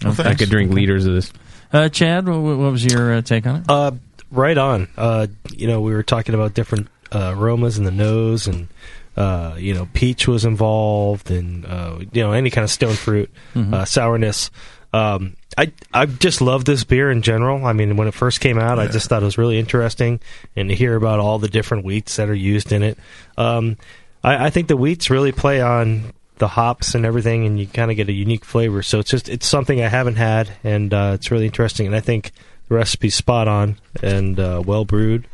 Well, I thanks. could drink liters of this. Uh, Chad, what, what was your uh, take on it? Uh, right on. Uh, you know, we were talking about different uh, aromas in the nose, and uh, you know, peach was involved, and uh, you know, any kind of stone fruit, Mhm. uh, sourness. Um, I I just love this beer in general. I mean, when it first came out, I just thought it was really interesting, and to hear about all the different wheats that are used in it. Um, I, I think the wheats really play on the hops and everything, and you kind of get a unique flavor. So it's just it's something I haven't had, and uh, it's really interesting. And I think the recipe's spot on and uh, well brewed.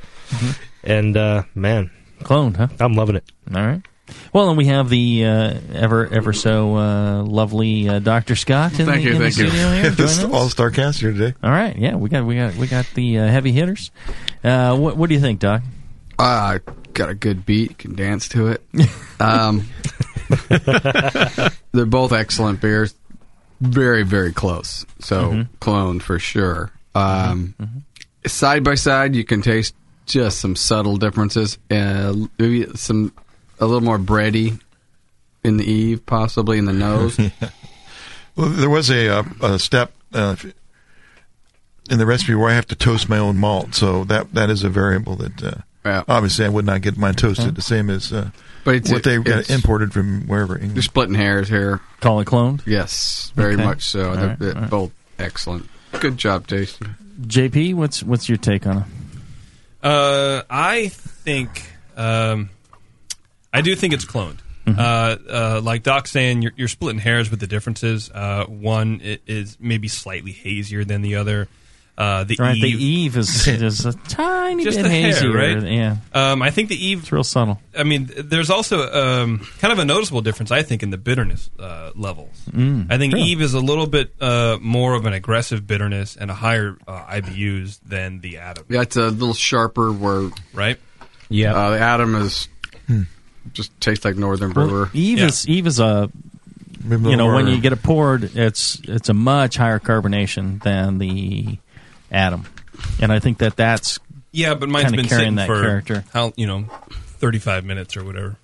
And uh, man, cloned, huh? I'm loving it. All right. Well, and we have the uh, ever ever so uh, lovely uh, Doctor Scott. In Thank the, you, in the thank you. studio Here, This joining us. all star cast here today. All right, yeah, we got we got we got the uh, heavy hitters. Uh, what what do you think, Doc? Uh, got a good beat. Can dance to it. Um, they're both excellent beers. Very, very close. So Mhm. clone for sure. Um, Side by side, you can taste just some subtle differences. Uh, maybe some a little more bready in the Eve, possibly in the nose. Well, there was a, uh, a step uh, in the recipe where I have to toast my own malt, so that that is a variable that uh, obviously I would not get mine toasted the same as uh, But it's- what they got it's- imported from wherever. You're splitting hairs here. Call it cloned? Yes, very Okay. much so. All They're, right, they're all right. both excellent. Good job, Tasty. JP, what's what's your take on it? Uh, I think um, I do think it's cloned. Mm-hmm. Uh, uh, like Doc's saying, you're, you're splitting hairs with the differences. Uh, one i- is maybe slightly hazier than the other. Uh, the Right, the Eve, Eve is is a tiny just bit a hair, hazier, right? yeah. Um, I think the Eve. It's real subtle. I mean, there's also um, kind of a noticeable difference, I think, in the bitterness uh, levels. Mm, I think really? Eve is a little bit uh, more of an aggressive bitterness and a higher uh, IBUs than the Adam. Yeah, it's a little sharper. Where right? Yeah, uh, the Adam is just tastes like Northern Brewer. Well, Eve is Eve is a Maybe you know when you get it poured, it's it's a much higher carbonation than the Adam, and I think that that's Yeah, but mine's kinda been carrying sitting that for character. how you know, thirty five minutes or whatever.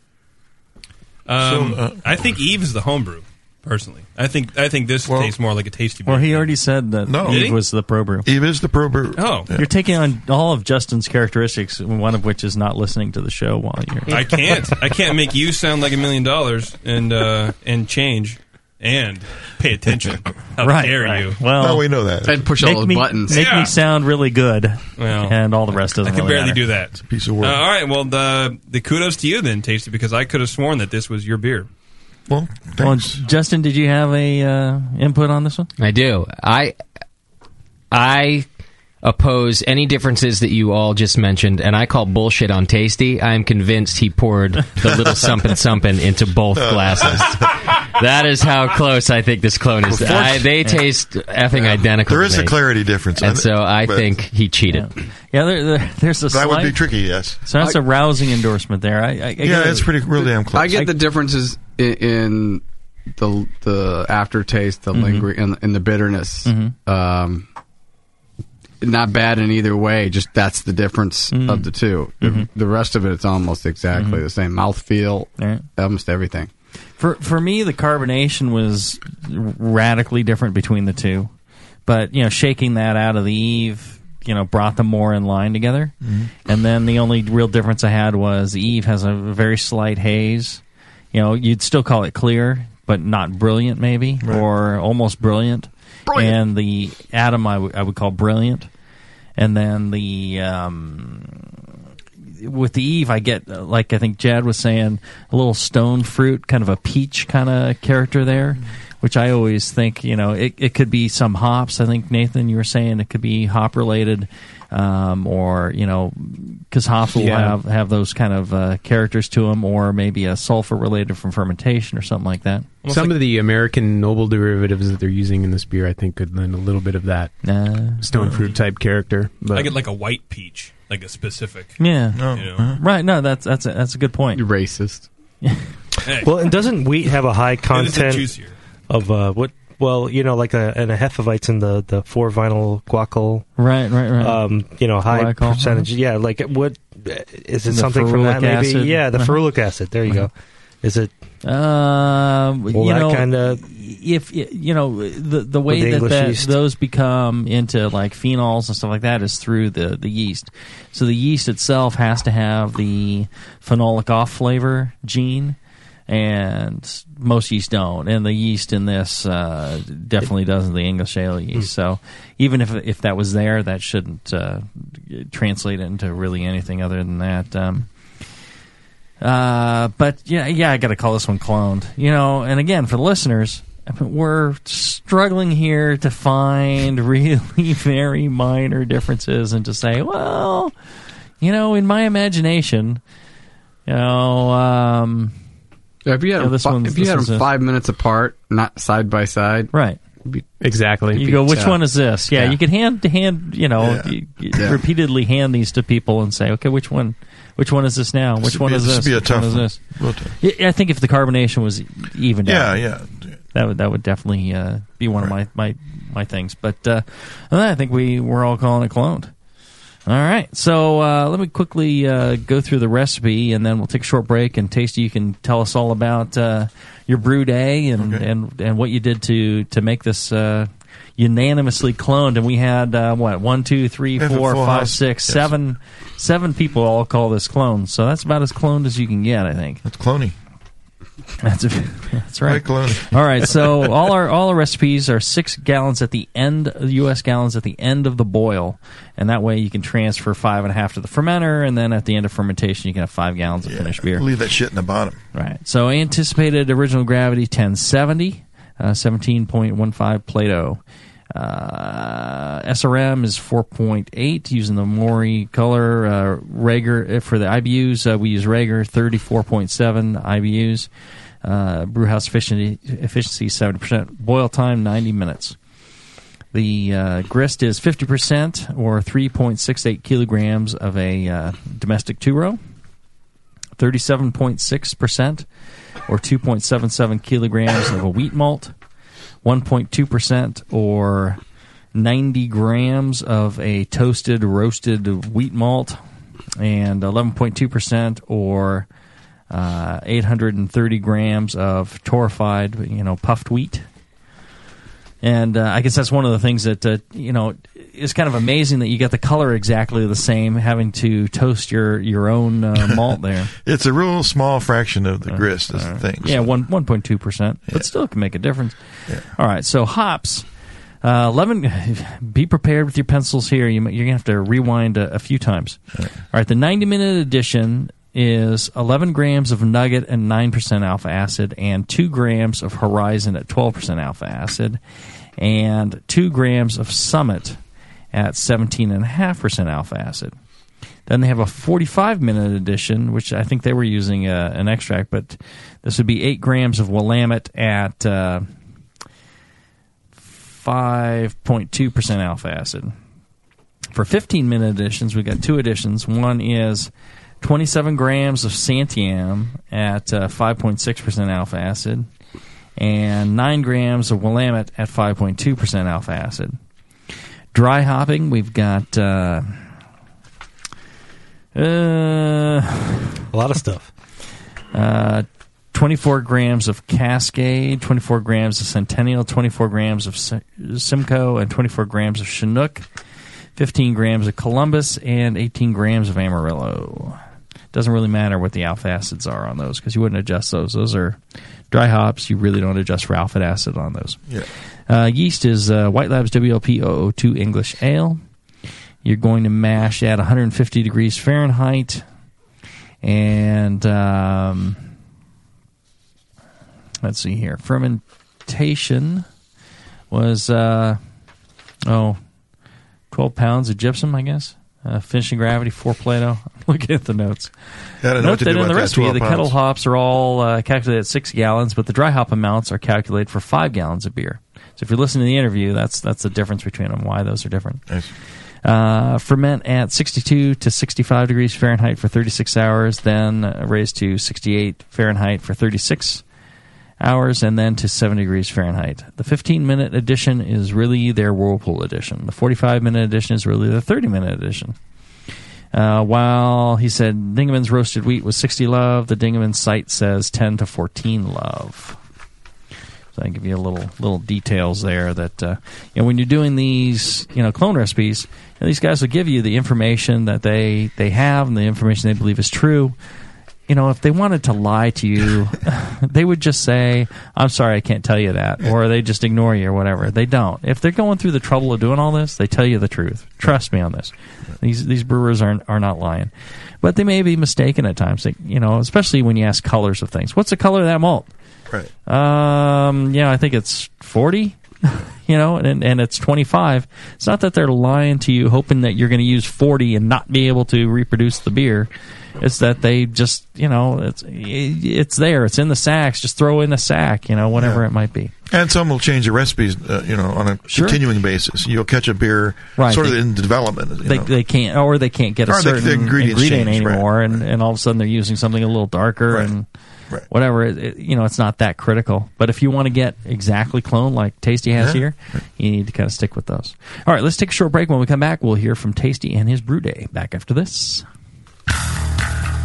Um, So, uh, I think Eve is the homebrew. Personally, I think I think this tastes more like a tasty. Well, beer. he already said that No. Eve was the pro brew. Eve is the pro brew. Oh. you're taking on all of Justin's characteristics, one of which is not listening to the show while you're. I can't. I can't make you sound like a million dollars and uh, and change and pay attention. How Right, dare right. you? Well, we know that. And push all make those me, buttons. Make Yeah. me sound really good, Well, and all the rest doesn't. I can really barely matter. do that. A piece of Uh, all right. Well, the the kudos to you then, Tasty, because I could have sworn that this was your beer. Well, Well, Justin, did you have a uh, input on this one? I do. I I oppose any differences that you all just mentioned, and I call bullshit on Tasty. I am convinced he poured the little something something into both glasses. that is how close I think this clone is. Well, I, they yeah. taste effing identical. There is to a me. clarity difference, and so I but- think he cheated. Yeah, there, there, there's a slight. That would be tricky, yes. So that's a rousing endorsement there. I, I, I Yeah, get it's pretty real damn close. I get the differences in, in the the aftertaste, the Mhm. lingering, and, and the bitterness. Mhm. Um, not bad in either way. Just that's the difference Mhm. of the 2 The- Mhm. The, rest of it, it's almost exactly Mhm. the same mouthfeel, Right. almost everything. For for me, the carbonation was radically different between the two, but you know, shaking that out of the Eve, you know, brought them more in line together. Mhm. And then the only real difference I had was Eve has a very slight haze. You know, you'd still call it clear, but not brilliant, maybe, or almost brilliant. And the Adam, I would- would call brilliant. And then the um, with the Eve, I get uh, like I think Chad was saying, a little stone fruit, kind of a peach kind of character there, which I always think you know it, it could be some hops. I think Nathan, you were saying it could be hop related, um, or you know because hops will Yeah. have have those kind of uh, characters to them, or maybe a sulfur related from fermentation or something like that. Some of the American noble derivatives that they're using in this beer, I think, could lend a little bit of that Uh, stone fruit type character. But I get like a white peach, like a specific. Yeah. You know? Right. No, that's that's a, that's a good point. You're racist. Hey. Well, and doesn't wheat have a high It is a content juicier. Of uh, what well, you know, like a and a Hefeweizen in the the four vinyl guaiacol. Right, right, right. Um, you know, high percentage. Yeah, like what is it? The something from that? Maybe. acid. Yeah, the Uh-huh. ferulic acid. There you go. Is it? Um, Well, you know, kinda- if you know the the way the that, that those become into like phenols and stuff like that is through the the yeast. So the yeast itself has to have the phenolic off flavor gene. And most yeast don't, and the yeast in this uh, definitely doesn't. The English ale yeast. So even if if that was there, that shouldn't uh, translate into really anything other than that. Um, uh, but yeah, yeah, I got to call this one cloned. You know, and again for the listeners, I mean, we're struggling here to find really very minor differences and to say, well, you know, in my imagination, you know, um, Yeah, if you had Yeah, them, this fi- one's- if you this had is them a- five minutes apart, not side by side, right? Exactly. You go, which one is this? Yeah, Yeah. you could hand hand, you know, Yeah. y- y- Yeah. repeatedly hand these to people and say, okay, which one, which one is this now? Which would one be- is this this? would be a Which one tough is one. this? Real. Yeah, I think if the carbonation was evened Yeah, out, yeah. that would that would definitely uh, be one of my, my my things. But uh, other than that, I think we we're all calling it cloned. All right, so uh, let me quickly uh, go through the recipe, and then we'll take a short break. And Tasty, you can tell us all about uh, your brew day and, and and what you did to to make this uh, unanimously cloned. And we had uh, what one, two, three, We have a four, five, six, Yes. seven, seven people all call this cloned. So that's about as cloned as you can get, I think. That's clony. That's a, that's right. All right, so all our all our recipes are six gallons at the end, U.S. gallons at the end of the boil, and that way you can transfer five and a half to the fermenter, and then at the end of fermentation you can have five gallons of finished beer. Leave that shit in the bottom. Right. So anticipated original gravity 1070, uh, 17.15 Plato. Uh, SRM is 4.8 using the Morey color. Uh, Rager uh, for the IBUs, uh, we use Rager 34.7 IBUs. Uh, brewhouse efficiency efficiency 70%. Boil time 90 minutes. The uh, grist is 50% or 3.68 kilograms of a uh, domestic two row. 37.6% or 2.77 kilograms of a wheat malt, 1.2% or 90 grams of a toasted roasted wheat malt, and 11.2% or uh, 830 grams of torrefied, you know, puffed wheat. And uh, I guess that's one of the things that uh, you know is kind of amazing that you get the color exactly the same, having to toast your your own uh, malt there. It's a real small fraction of the grist is the thing. Yeah, one one point two percent, but still it can make a difference. All right, so hops. Uh, Eleven. Be prepared with your pencils here. You, you're gonna have to rewind a, a few times. All right, the ninety minute edition is eleven grams of nugget and nine percent alpha acid, and two grams of horizon at twelve percent alpha acid, and two grams of summit at seventeen and a half percent alpha acid. Then they have a 45 minute edition, which I think they were using uh, an extract, but this would be 8 grams of Willamette at uh, 5.2% alpha acid. For 15 minute editions, we've got two editions. One is 27 grams of Santiam at uh, 5.6% alpha acid, and 9 grams of Willamette at 5.2% alpha acid. Dry hopping, we've got. Uh, uh, a lot of stuff. Uh, 24 grams of Cascade, 24 grams of Centennial, 24 grams of Simcoe, and 24 grams of Chinook, 15 grams of Columbus, and 18 grams of Amarillo. Doesn't really matter what the alpha acids are on those because you wouldn't adjust those. Those are dry hops. You really don't adjust for alpha acid on those. Yeah. Uh, yeast is uh, White Labs WLP 002 English Ale. You're going to mash at 150 degrees Fahrenheit. And um, let's see here. Fermentation was, uh, oh, 12 pounds of gypsum, I guess. Uh, finishing gravity, four Plato. Looking at the notes. Yeah, I don't know Note what to that do in the recipe, 12 the kettle hops are all uh, calculated at six gallons, but the dry hop amounts are calculated for five gallons of beer. So if you're listening to the interview, that's that's the difference between them. Why those are different. Uh, ferment at 62 to 65 degrees Fahrenheit for 36 hours, then raised to 68 Fahrenheit for 36 hours and then to 70 degrees Fahrenheit. The 15 minute edition is really their Whirlpool edition. The 45 minute edition is really the 30 minute edition. Uh, while he said Dingemans roasted wheat was 60 love, the Dingaman site says 10 to 14 love. I give you a little little details there that uh, you know when you're doing these you know clone recipes, you know, these guys will give you the information that they they have and the information they believe is true. You know, if they wanted to lie to you, they would just say, "I'm sorry, I can't tell you that," or they just ignore you or whatever. They don't. If they're going through the trouble of doing all this, they tell you the truth. Trust me on this. These these brewers are are not lying, but they may be mistaken at times. They, you know, especially when you ask colors of things. What's the color of that malt? Right. Um, yeah, I think it's 40, you know, and, and it's 25. It's not that they're lying to you, hoping that you're going to use 40 and not be able to reproduce the beer. It's that they just, you know, it's it's there. It's in the sacks. Just throw in a sack, you know, whatever Yeah. it might be. And some will change the recipes, uh, you know, on a Sure. continuing basis. You'll catch a beer Right, sort of they- in development. You They, know. they can't, or they can't get a Or the certain ingredient change, right, anymore, and, and all of a sudden they're using something a little darker and whatever. It, it- you know, it's not that critical. But if you want to get exactly clone like Tasty has Yeah. here, you need to kind of stick with those. All right, let's take a short break. When we come back, we'll hear from Tasty and his brew day. Back after this.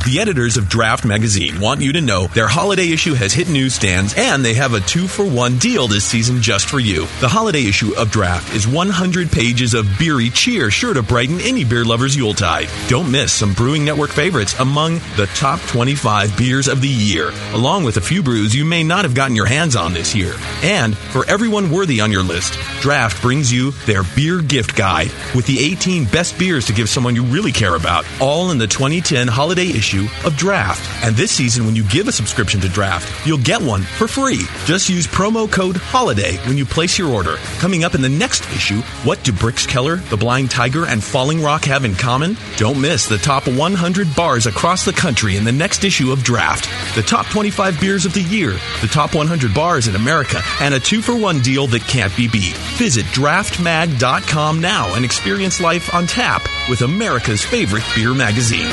The editors of Draft Magazine want you to know their holiday issue has hit newsstands and they have a two for one deal this season just for you. The holiday issue of Draft is 100 pages of beery cheer sure to brighten any beer lover's Yuletide. Don't miss some Brewing Network favorites among the top 25 beers of the year, along with a few brews you may not have gotten your hands on this year. And for everyone worthy on your list, Draft brings you their beer gift guide with the 18 best beers to give someone you really care about, all in the 2010 holiday issue of Draft. And this season, when you give a subscription to Draft, you'll get one for free. Just use promo code HOLIDAY when you place your order. Coming up in the next issue, what do Brickskeller, The Blind Tiger, and Falling Rock have in common? Don't miss the top 100 bars across the country in the next issue of Draft. The top 25 beers of the year, the top 100 bars in America, and a two for one deal that can't be beat. Visit draftmag.com now and experience life on tap with America's favorite beer magazine.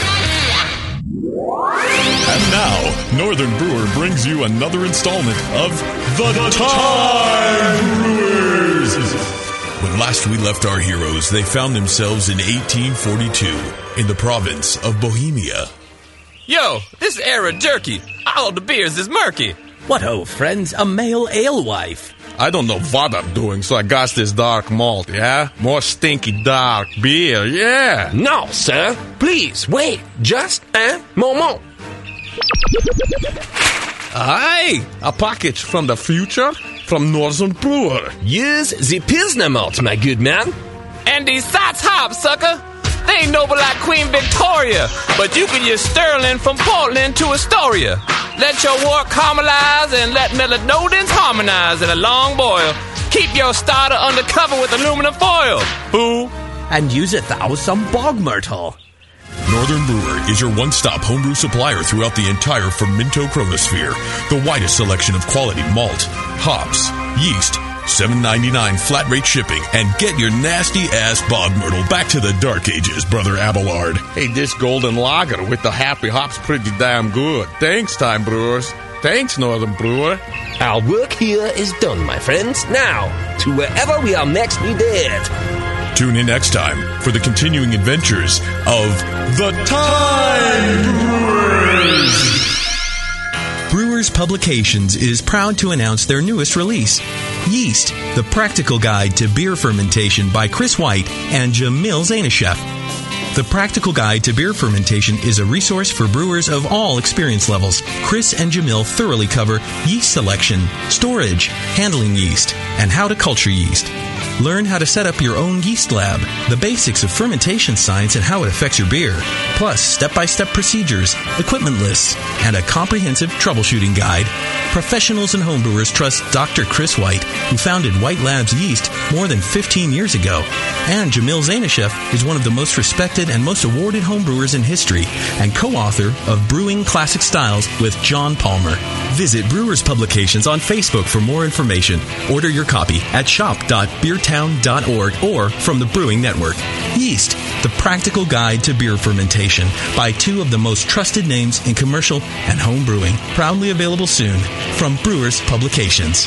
And now, Northern Brewer brings you another installment of The, Time Brewers. When last we left our heroes, they found themselves in 1842 in the province of Bohemia. Yo, this era jerky. All the beers is murky. What ho, friends? A male alewife. I don't know what I'm doing, so I got this dark malt, yeah? More stinky dark beer, yeah. No, sir. Please, wait. Just eh? a moment. Hi, a package from the future from Northern Brewer. Use the Pilsner malt, my good man. And these Saaz hop, sucker. They ain't noble like Queen Victoria, but you can use Sterling from Portland to Astoria. Let your wort caramelize and let melanoidins harmonize in a long boil. Keep your starter under cover with aluminum foil. Boo. And use a thousand bog myrtle. Northern Brewer is your one stop homebrew supplier throughout the entire Fermento Chronosphere. The widest selection of quality malt, hops, yeast, $7.99 flat rate shipping, and get your nasty ass bog myrtle back to the dark ages, brother Abelard. Hey, this golden lager with the happy hops pretty damn good. Thanks, Time Brewers. Thanks, Northern Brewer. Our work here is done, my friends. Now, to wherever we are next We needed. Tune in next time for the continuing adventures of the Time Brewers. Brewers Publications is proud to announce their newest release, Yeast, the practical guide to beer fermentation by Chris White and Jamil Zainasheff. The Practical Guide to Beer Fermentation is a resource for brewers of all experience levels. Chris and Jamil thoroughly cover yeast selection, storage, handling yeast, and how to culture yeast. Learn how to set up your own yeast lab, the basics of fermentation science and how it affects your beer, plus step by step procedures, equipment lists, and a comprehensive troubleshooting guide. Professionals and homebrewers trust Dr. Chris White, who founded White Labs Yeast more than 15 years ago. And Jamil Zainasheff is one of the most respected and most awarded homebrewers in history and co-author of Brewing Classic Styles with John Palmer. Visit Brewers Publications on Facebook for more information. Order your copy at shop.beertown.org or from the Brewing Network. Yeast, the practical guide to beer fermentation by two of the most trusted names in commercial and home brewing. Proudly available soon from Brewers Publications.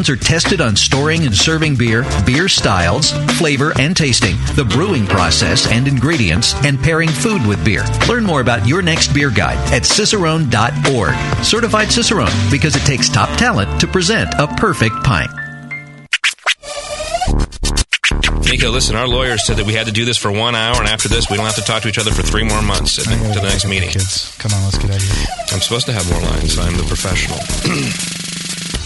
Cicerones are tested on storing and serving beer, beer styles, flavor and tasting, the brewing process and ingredients, and pairing food with beer. Learn more about your next beer guide at cicerone.org. Certified Cicerone because it takes top talent to present a perfect pint. Nico, listen, our lawyers said that we had to do this for one hour, and after this, we don't have to talk to each other for three more months at the, to the next meeting. Kids, come on, let's get out of here. I'm supposed to have more lines. I'm the professional.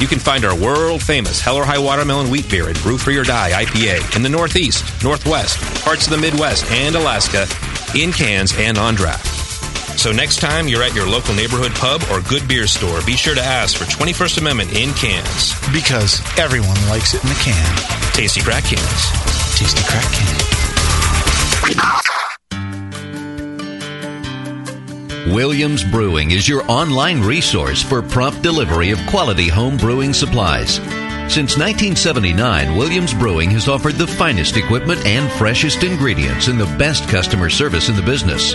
You can find our world famous Hell or High Watermelon Wheat Beer at Brew Free or Die IPA in the Northeast, Northwest, parts of the Midwest, and Alaska in cans and on draft. So next time you're at your local neighborhood pub or good beer store, be sure to ask for 21st Amendment in cans. Because everyone likes it in a can. Tasty crack cans. Tasty crack can. Williams Brewing is your online resource for prompt delivery of quality home brewing supplies. Since 1979, Williams Brewing has offered the finest equipment and freshest ingredients and the best customer service in the business.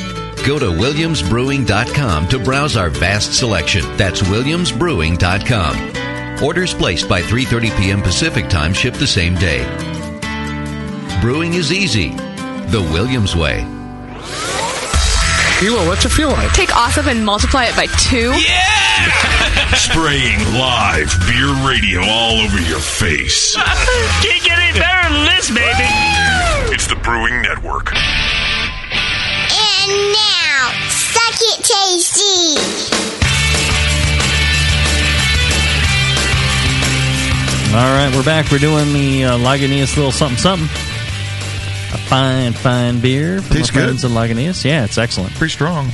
Go to williamsbrewing.com to browse our vast selection. That's williamsbrewing.com. Orders placed by 3:30 p.m. Pacific Time ship the same day. Brewing is easy. The Williams way. Hilo, what's it feel like? Take awesome and multiply it by two. Yeah! Spraying live beer radio all over your face. Can't get any better than this, baby. It's the Brewing Network. And now, suck it tasty. All right, we're back. We're doing the uh, Lagunitas little Sumpin Sumpin. A fine, fine beer from Tastes our friends good. at Lagunitas. Yeah, it's excellent. Pretty strong.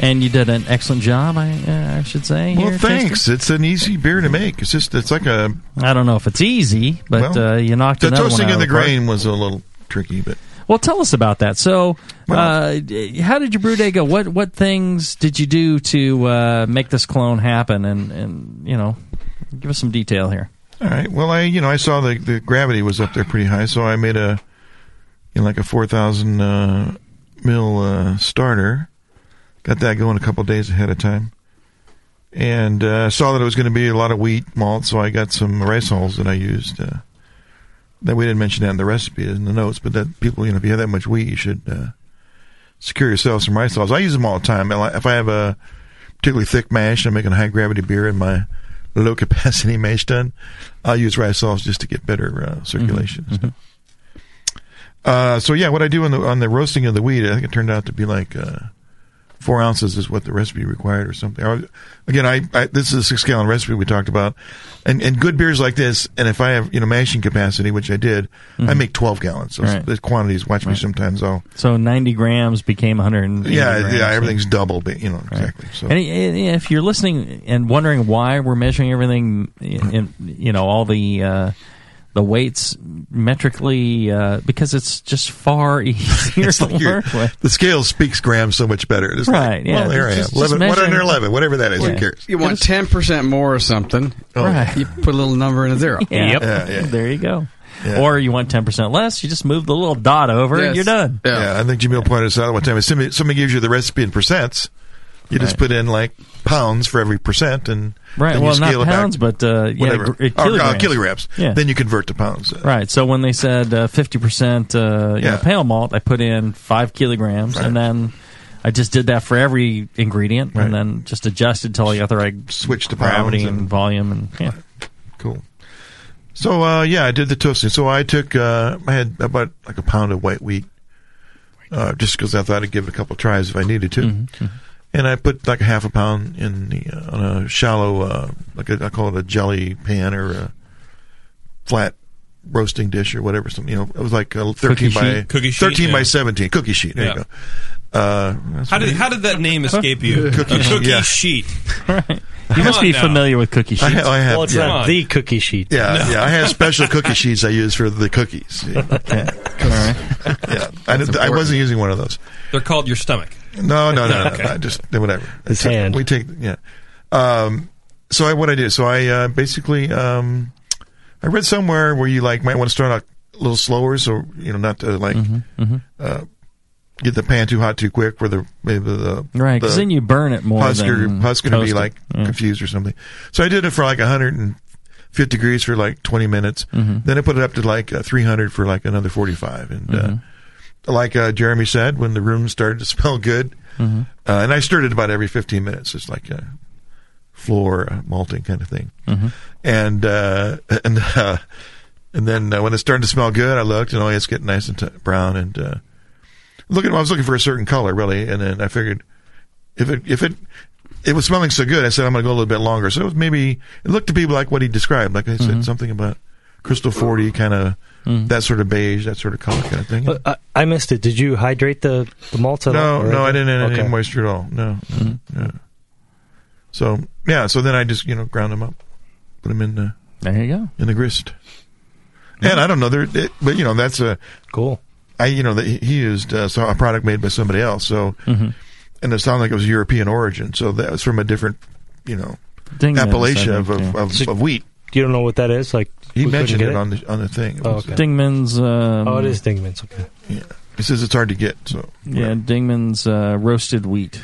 And you did an excellent job, I, uh, I should say. Well, here, thanks. tasting. It's an easy beer to make. It's just it's like a I don't know if it's easy, but Well, uh, you knocked the another one toasting out of the the grain was a little tricky, but Well, tell us about that. So, uh, how did your brew day go? What what things did you do to uh, make this clone happen? And and you know, give us some detail here. All right. Well, I you know I saw the the gravity was up there pretty high, so I made a you know, like a four thousand uh, mil uh, starter. Got that going a couple days ahead of time, and uh, saw that it was going to be a lot of wheat malt, so I got some rice hulls that I used. That we didn't mention that in the recipe in the notes, but that people you know if you have that much wheat, you should uh, secure yourself some rice hulls. I use them all the time. If I have a particularly thick mash, I'm making a high gravity beer in my low capacity mash tun. I'll use rice hulls just to get better uh, circulation. Mm-hmm. Uh, so yeah, what I do on the on the roasting of the wheat, I think it turned out to be like uh, four ounces is what the recipe required or something. I Again, I, I this is a six gallon recipe we talked about, and and good beers like this. And if I have you know mashing capacity, which I did, I Mhm. make twelve gallons. So Right. the quantities. Watch me sometimes. I'll So 90 grams became one hundred. yeah grams. yeah everything's double. but, You know exactly. So And i- i- if you're listening and wondering why we're measuring everything, in, in you know all the uh, the weights metrically, uh, because it's just far easier It's to like work with. the scale speaks grams so much better. It's Right, Like, yeah, Well, there I am. just- just Eleven, one under eleven, whatever that is. Who cares? You want ten percent more or something? Oh. Right. You put a little number and a zero. Yeah. Yeah, yeah. There you go. Yeah. Or you want 10% less, you just move the little dot over and you're done. Yeah. I think Jamil pointed this out one time. If somebody, somebody gives you the recipe in percents, you just Right. put in like pounds for every percent, and Right. then well, you not scale it pounds, but uh, yeah, whatever. gr- uh, Or, uh, kilograms. kilograms. Yeah. Then you convert to pounds. Right. So when they said uh, fifty percent, uh, you Yeah. know, pale malt, I put in five kilograms, and then I just did that for every ingredient, Right. and then just adjusted till I got the right switch to gravity and, and- volume, and yeah. Cool. So uh, yeah, I did the toasting. So I took uh, I had about like a pound of white wheat, uh, just because I thought I'd give it a couple tries if I needed to. Mm-hmm, And I put like half a pound in the uh, on a shallow, uh, like a, I call it a jelly pan or a flat roasting dish or whatever. Something you know, it was like a thirteen Cookie by sheet? Cookie sheet, thirteen by seventeen cookie sheet. There Yeah. you go. Uh, How did how did that name escape you? Cookie A sheet, cookie yeah. sheet. You Come must be now. familiar with cookie sheets. I, ha- I have. well, it's yeah. not the cookie sheet. Yeah, yeah. I have special cookie sheets I use for the cookies. Yeah. All right. Yeah, I, I wasn't using one of those. They're called your stomach. No, no, no, no. Okay. no, I just whatever. His So hand. We take yeah. Um, so I, what I did, so I uh, basically um, I read somewhere where you like might want to start out a little slower, so you know not to like mhm. uh, get the pan too hot too quick, where the maybe the Right, 'cause the then you burn it more Husker Husker to be like Yeah. confused or something. So I did it for like 150 degrees for like 20 minutes. Mhm. Then I put it up to like uh, 300 for like another 45, and uh, like uh, Jeremy said, when the room started to smell good, Mhm. uh, and I stirred it about every 15 minutes. It's like a floor malting kind of thing. Mhm. And uh, and uh, and then uh, when it started to smell good, I looked and oh, it's getting nice and t- brown. And uh, looking, I was looking for a certain color really, and then I figured if it if it it was smelling so good, I said I'm going to go a little bit longer. So it was maybe it looked to be like what he described. Like I said, Mhm. something about crystal 40 kind of Mhm. that sort of beige, that sort of color kind of thing. Uh, I, missed it. Did you hydrate the the malt at No, all? no, I didn't add any Okay. moisture at all. No, Mhm. no. So yeah, so then I just you know ground them up, put them in the There you go. in the grist. And I don't know, there, it, but you know that's a cool. I you know that he used uh, so a product made by somebody else. So Mhm. and it sounded like it was European origin. So that was from a different you know I appellation of think, of, yeah. of, So- of wheat. You don't know what that is? Like He mentioned couldn't it, on the on the thing. It Oh, okay. Dingemans. Um, oh, it is Dingemans. Okay. Yeah, he says it's hard to get. So Yeah, Dingemans uh, roasted wheat.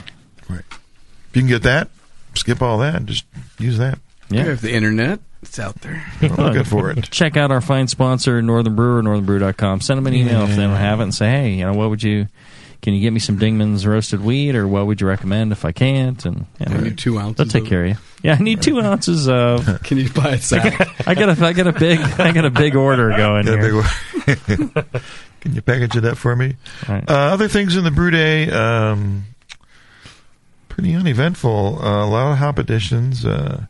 Right. If you can get that, skip all that and just use that. Yeah. You have the internet. It's out there. I'm looking for it. Check out our fine sponsor, Northern Brewer, northernbrew.com. Send them an email if they don't have it and say, hey, you know, what would you, can you get me some Dingemans roasted wheat or what would you recommend if I can't? And you know, I need two ounces They'll take of- care of you. Yeah, I need two ounces of. Can you buy a sack? I got a, I got a big, I got a big order going here. Can you package it up for me? Right. Uh, other things in the brew day, um, pretty uneventful. Uh, a lot of hop additions. Uh,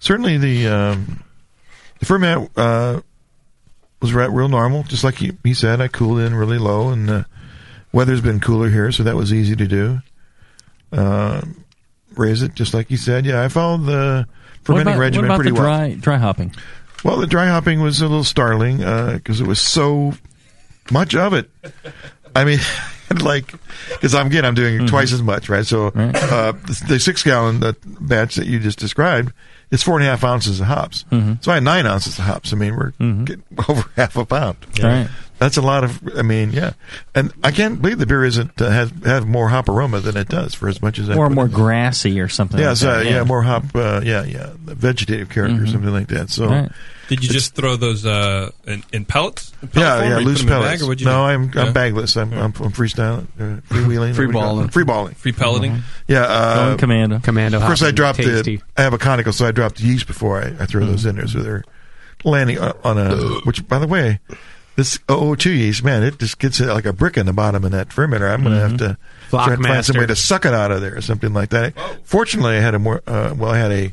certainly the um, the ferment uh, was re- real normal, just like he, he said. I cooled in really low, and the weather's been cooler here, so that was easy to do. Uh, raise it just like you said. Yeah, I followed the What fermenting what regimen about pretty the well. dry, dry hopping? Well, the dry hopping was a little startling because it was so much of it. I mean, like because I'm again I'm doing twice as much, right? So uh, the, the six gallon uh, batch that you just described is four and a half ounces of hops. Mhm. So I had nine ounces of hops. I mean, we're getting over half a pound. Right. That's a lot of. I mean, yeah, and I can't believe the beer isn't uh, has have more hop aroma than it does for as much as I Or put more in. grassy or something Yeah, like so, that. yeah, more hop. Uh, yeah, yeah, vegetative character or Mhm. something like that. So. Right. Did you just throw those uh, in, in pellets? In pellet Yeah, form, yeah, or loose put 'em in a pellets. bag, or what'd you no, do? I'm Yeah. I'm bagless. I'm I'm, I'm freestyling, uh, freewheeling, Free what do we call balling. free balling, Free pelleting? Yeah, uh, Going commando. Commando. Of course, I dropped tasty. the. I have a conical, so I dropped the yeast before I, I throw those in there, so they're landing on on a. Which, by the way, this OO2 yeast, man, it just gets like a brick in the bottom of that fermenter. I'm going to have to floc try and find some way to suck it out of there or something like that. Fortunately, I had a more uh, well, I had a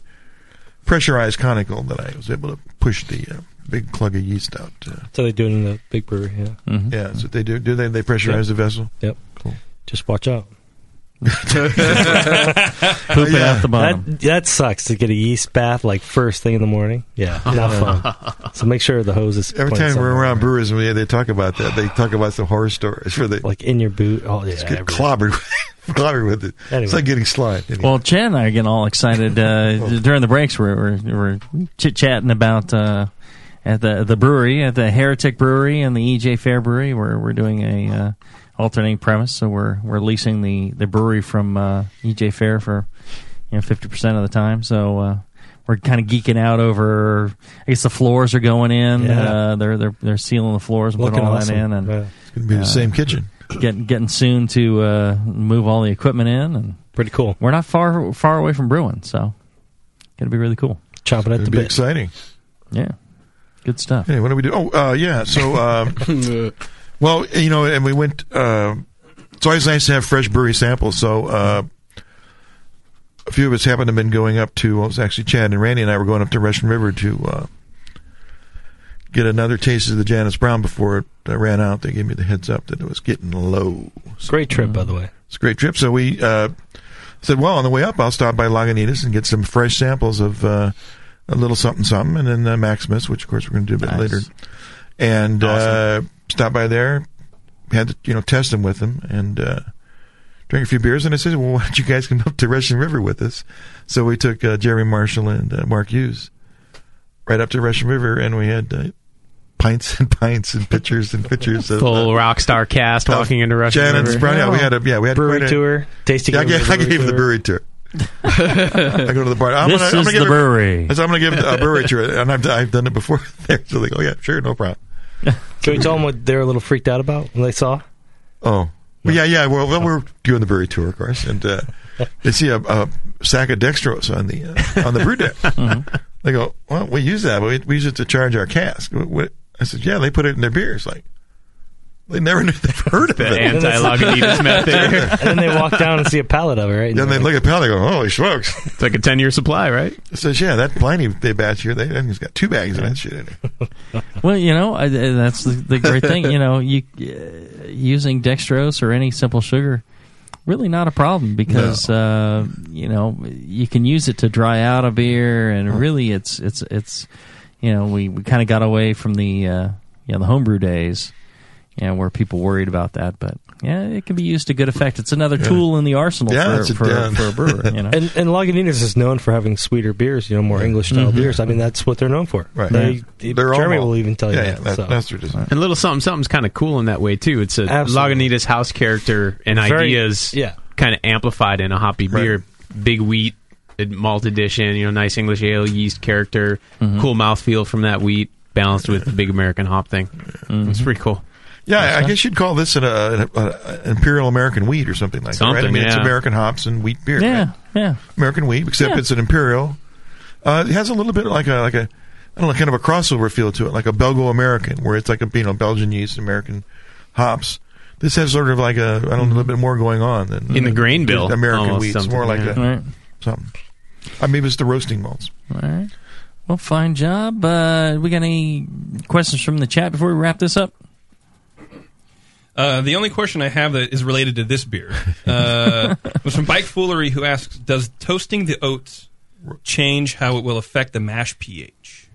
pressurized conical that I was able to push the uh, big plug of yeast out. Uh, So they do it in the big brewery. Yeah. Mm-hmm. Yeah, that's what they do. Do they? They pressurize the vessel. Yep. Cool. Just watch out. Poop it out the bottom. That, that sucks to get a yeast bath like first thing in the morning. Yeah, not fun. so make sure the hose is Every time we're somewhere. around brewers and we, they talk about that, they talk about some horror stories for the like in your boot. Oh yeah, get clobbered, clobbered with it. It's like getting slime. Anyway. Well, Chad and I are getting all excited uh, during the breaks. We're we're, we're chit chatting about uh, at the the brewery at the Heretic Brewery and the EJ Phair Brewery. We're we're doing a uh, alternating premise, so we're we're leasing the the brewery from uh, EJ Phair for you know fifty percent of the time. So. Uh, we're kind of geeking out over. I guess the floors are going in. Yeah. Uh, they're they're they're sealing the floors and Looking putting all awesome. that in, and Yeah. It's going to be the same kitchen. Getting getting soon to uh, move all the equipment in, and pretty cool. We're not far far away from brewing, so gonna be really cool. Chopping at the be bit. exciting. Yeah, good stuff. Hey, what do we do? Oh, uh, yeah. So, um, well, you know, and we went. Uh, it's always nice to have fresh brewery samples. So, uh, a few of us happened to have been going up to. Well, it was actually Chad and Randy and I were going up to Russian River to uh, get another taste of the Janet's Brown before it uh, ran out. They gave me the heads up that it was getting low. Great trip, by the way. It's a great trip. So we uh, said, well, on the way up, I'll stop by Lagunitas and get some fresh samples of uh, a little Sumpin Sumpin, and then uh, Maximus, which of course we're going to do a bit Nice. later, and uh, stop by there. Had to you know test them with them and uh, drink a few beers. And I said, well, why don't you guys come up to Russian River with us? So we took uh, Jeremy Marshall and uh, Mark Hughes right up to Russian River, and we had. Uh, Pints and pints and pictures and pictures of Full uh, rock star cast walking into Russian Janet's River. Brown. Yeah, we had a yeah we had brewery a- tour, tasting. yeah, I gave, I gave the brewery tour. I go to the bar. I'm This gonna, I'm is gonna the brewery. I said, I'm going to give a brewery tour, and I've, I've done it before. There, so they go, yeah, sure, no problem. Can we tell them what they're a little freaked out about when they saw? Oh, well, yeah, yeah. Well, well, we're doing the brewery tour, of course, and uh, they see a, a sack of dextrose on the uh, on the brew deck. They go, well, we use that, but we, we use it to charge our cask. What, what? I said, yeah, they put it in their beers. Like they never knew they've heard of The it. anti-Lagunitas method. and then they walk down and see a pallet of it, right? Then they look at Pal, they go, holy smokes. It's like a ten year supply, right? It says, yeah, that Pliny they batch here, they, I think it's got two bags of that shit in it. Well, you know I, that's the, the great thing. You know, you uh, using dextrose or any simple sugar, really not a problem because uh, you know you can use it to dry out a beer, and really it's it's it's you know we, we kind of got away from the uh, you know the homebrew days, you know where people worried about that, but yeah, it can be used to good effect. It's another Yeah. tool in the arsenal Yeah, for it's a for, den. for a brewer. You know. And, and Lagunitas is known for having sweeter beers, you know, more English style Mhm. beers. I mean, that's what they're known for. Right. They, They're all Jeremy malt. will even tell you Yeah, that. yeah, so. that's their design. And little Sumpin Sumpin's kind of cool in that way too. It's a Absolutely. Lagunitas house character and Very- ideas, yeah. kind of amplified in a hoppy beer. Big wheat malt edition, you know, nice English ale yeast character, Mm-hmm. cool mouthfeel from that wheat, balanced with the big American hop thing. Mm-hmm. It's pretty cool. Yeah, I guess you'd call this an, uh, an, uh, imperial American wheat or something like that, right? I Something, mean, it's. American hops and wheat beer. Yeah, right? yeah. American wheat, except Yeah. it's an imperial. Uh, it has a little bit like a like a I don't know, kind of a crossover feel to it, like a Belgo American, where it's like a you know Belgian yeast, American hops. This has sort of like a I don't know, a little bit more going on than In the grain bill, American wheat. It's more like something, a. Right. something. I mean, it's the roasting malts. All right. Well, fine job. Uh, we got any questions from the chat before we wrap this up? Uh, the only question I have that is related to this beer uh, was from Bike Foolery, who asks, "Does toasting the oats change how it will affect the mash pH?"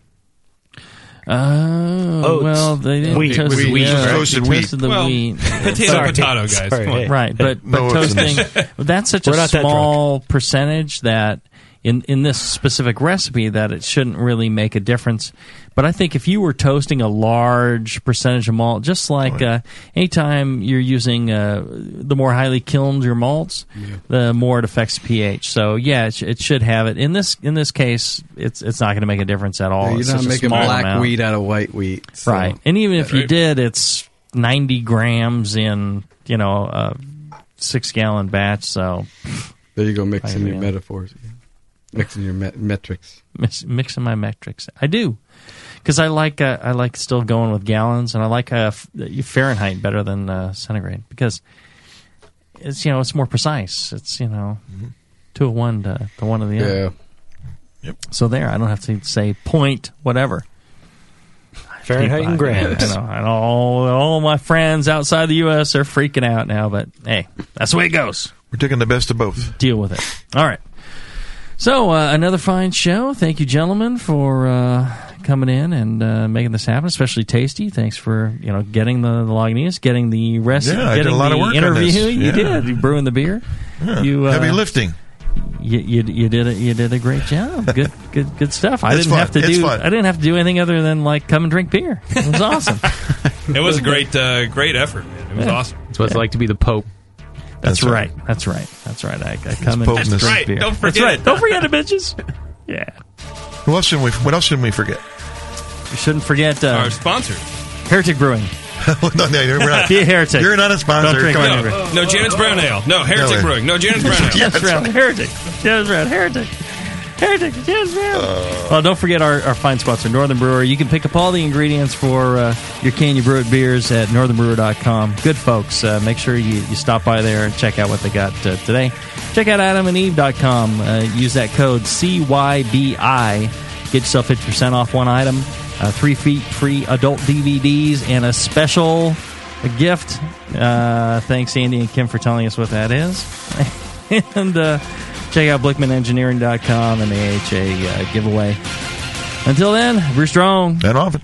Oh, Oats. well, they didn't Wheat. toast Wheat. the yeah, Toasted they wheat. toasted the Well, wheat. potato, Sorry. potato, guys. Sorry. Come on. Right, but but oats in toasting, that's such We're a not that small percentage that in in this specific recipe that it shouldn't really make a difference. But I think if you were toasting a large percentage of malt, just like uh, anytime you're using uh, the more highly kilned your malts, the more it affects pH. So yeah, it, sh- it should have it. In this in this case, it's it's not going to make a difference at all. Yeah, you're It's not making black amount. wheat out of white wheat. so- Right. And even if you did, it's 90 grams in, you know, a six gallon batch. So There you go, mixing your metaphors. Mixing your met- metrics. Mix, mixing my metrics. I do. because I like uh, I like still going with gallons, and I like uh, Fahrenheit better than uh, centigrade because it's you know it's more precise. It's you know two of one to, to one of the other. Yep. So there, I don't have to say point whatever. Fahrenheit and grams. I know, and all all my friends outside the U.S. are freaking out now, but hey, that's the way it goes. We're taking the best of both. Deal with it. All right. So uh, another fine show. Thank you, gentlemen, for uh, coming in and uh, making this happen. Especially Tasty. Thanks for you know getting the, the Lagunitas, getting the rest, Yeah, I did getting a lot the of work on interview. this. You Yeah. did. You brewing the beer. Yeah, You uh, heavy lifting. You, you you did a, you did a great job. Good good good stuff. I It's didn't fun. have to It's do fun. I didn't have to do anything other than like come and drink beer. It was awesome. It was a great, uh, great effort. Man. It was Yeah. awesome. It's what it's like to be the Pope. That's, right. That's right. That's right. I, I come and Popeness. drink That's right. beer. Don't That's forget right. Don't forget it, bitches. Yeah. What else should we? What else should we forget? You shouldn't forget uh, Our sponsor. Heretic Brewing. no, no, we're not. Be a heretic. You're not a sponsor. Don't drink Come on. whatever. No, Janet's Brown Ale. No, Heretic No, Brewing. No, Janet's Brown Ale. Janet's Brown. Heretic. Janet's Brown. Heretic. Heretic. Janet's well, don't forget our, our fine sponsor, Northern Brewer. You can pick up all the ingredients for uh, your can you brew it beers at northernbrewer.com. Good folks. Uh, make sure you, you stop by there and check out what they got uh, today. Check out adamandeve.com. Uh, use that code CYBI. Get yourself 50% off one item, uh, three feet free adult DVDs, and a special gift. Uh, thanks, Andy and Kim, for telling us what that is. and uh, check out blichmannengineering.com and the AHA uh, giveaway. Until then, we're strong. And often.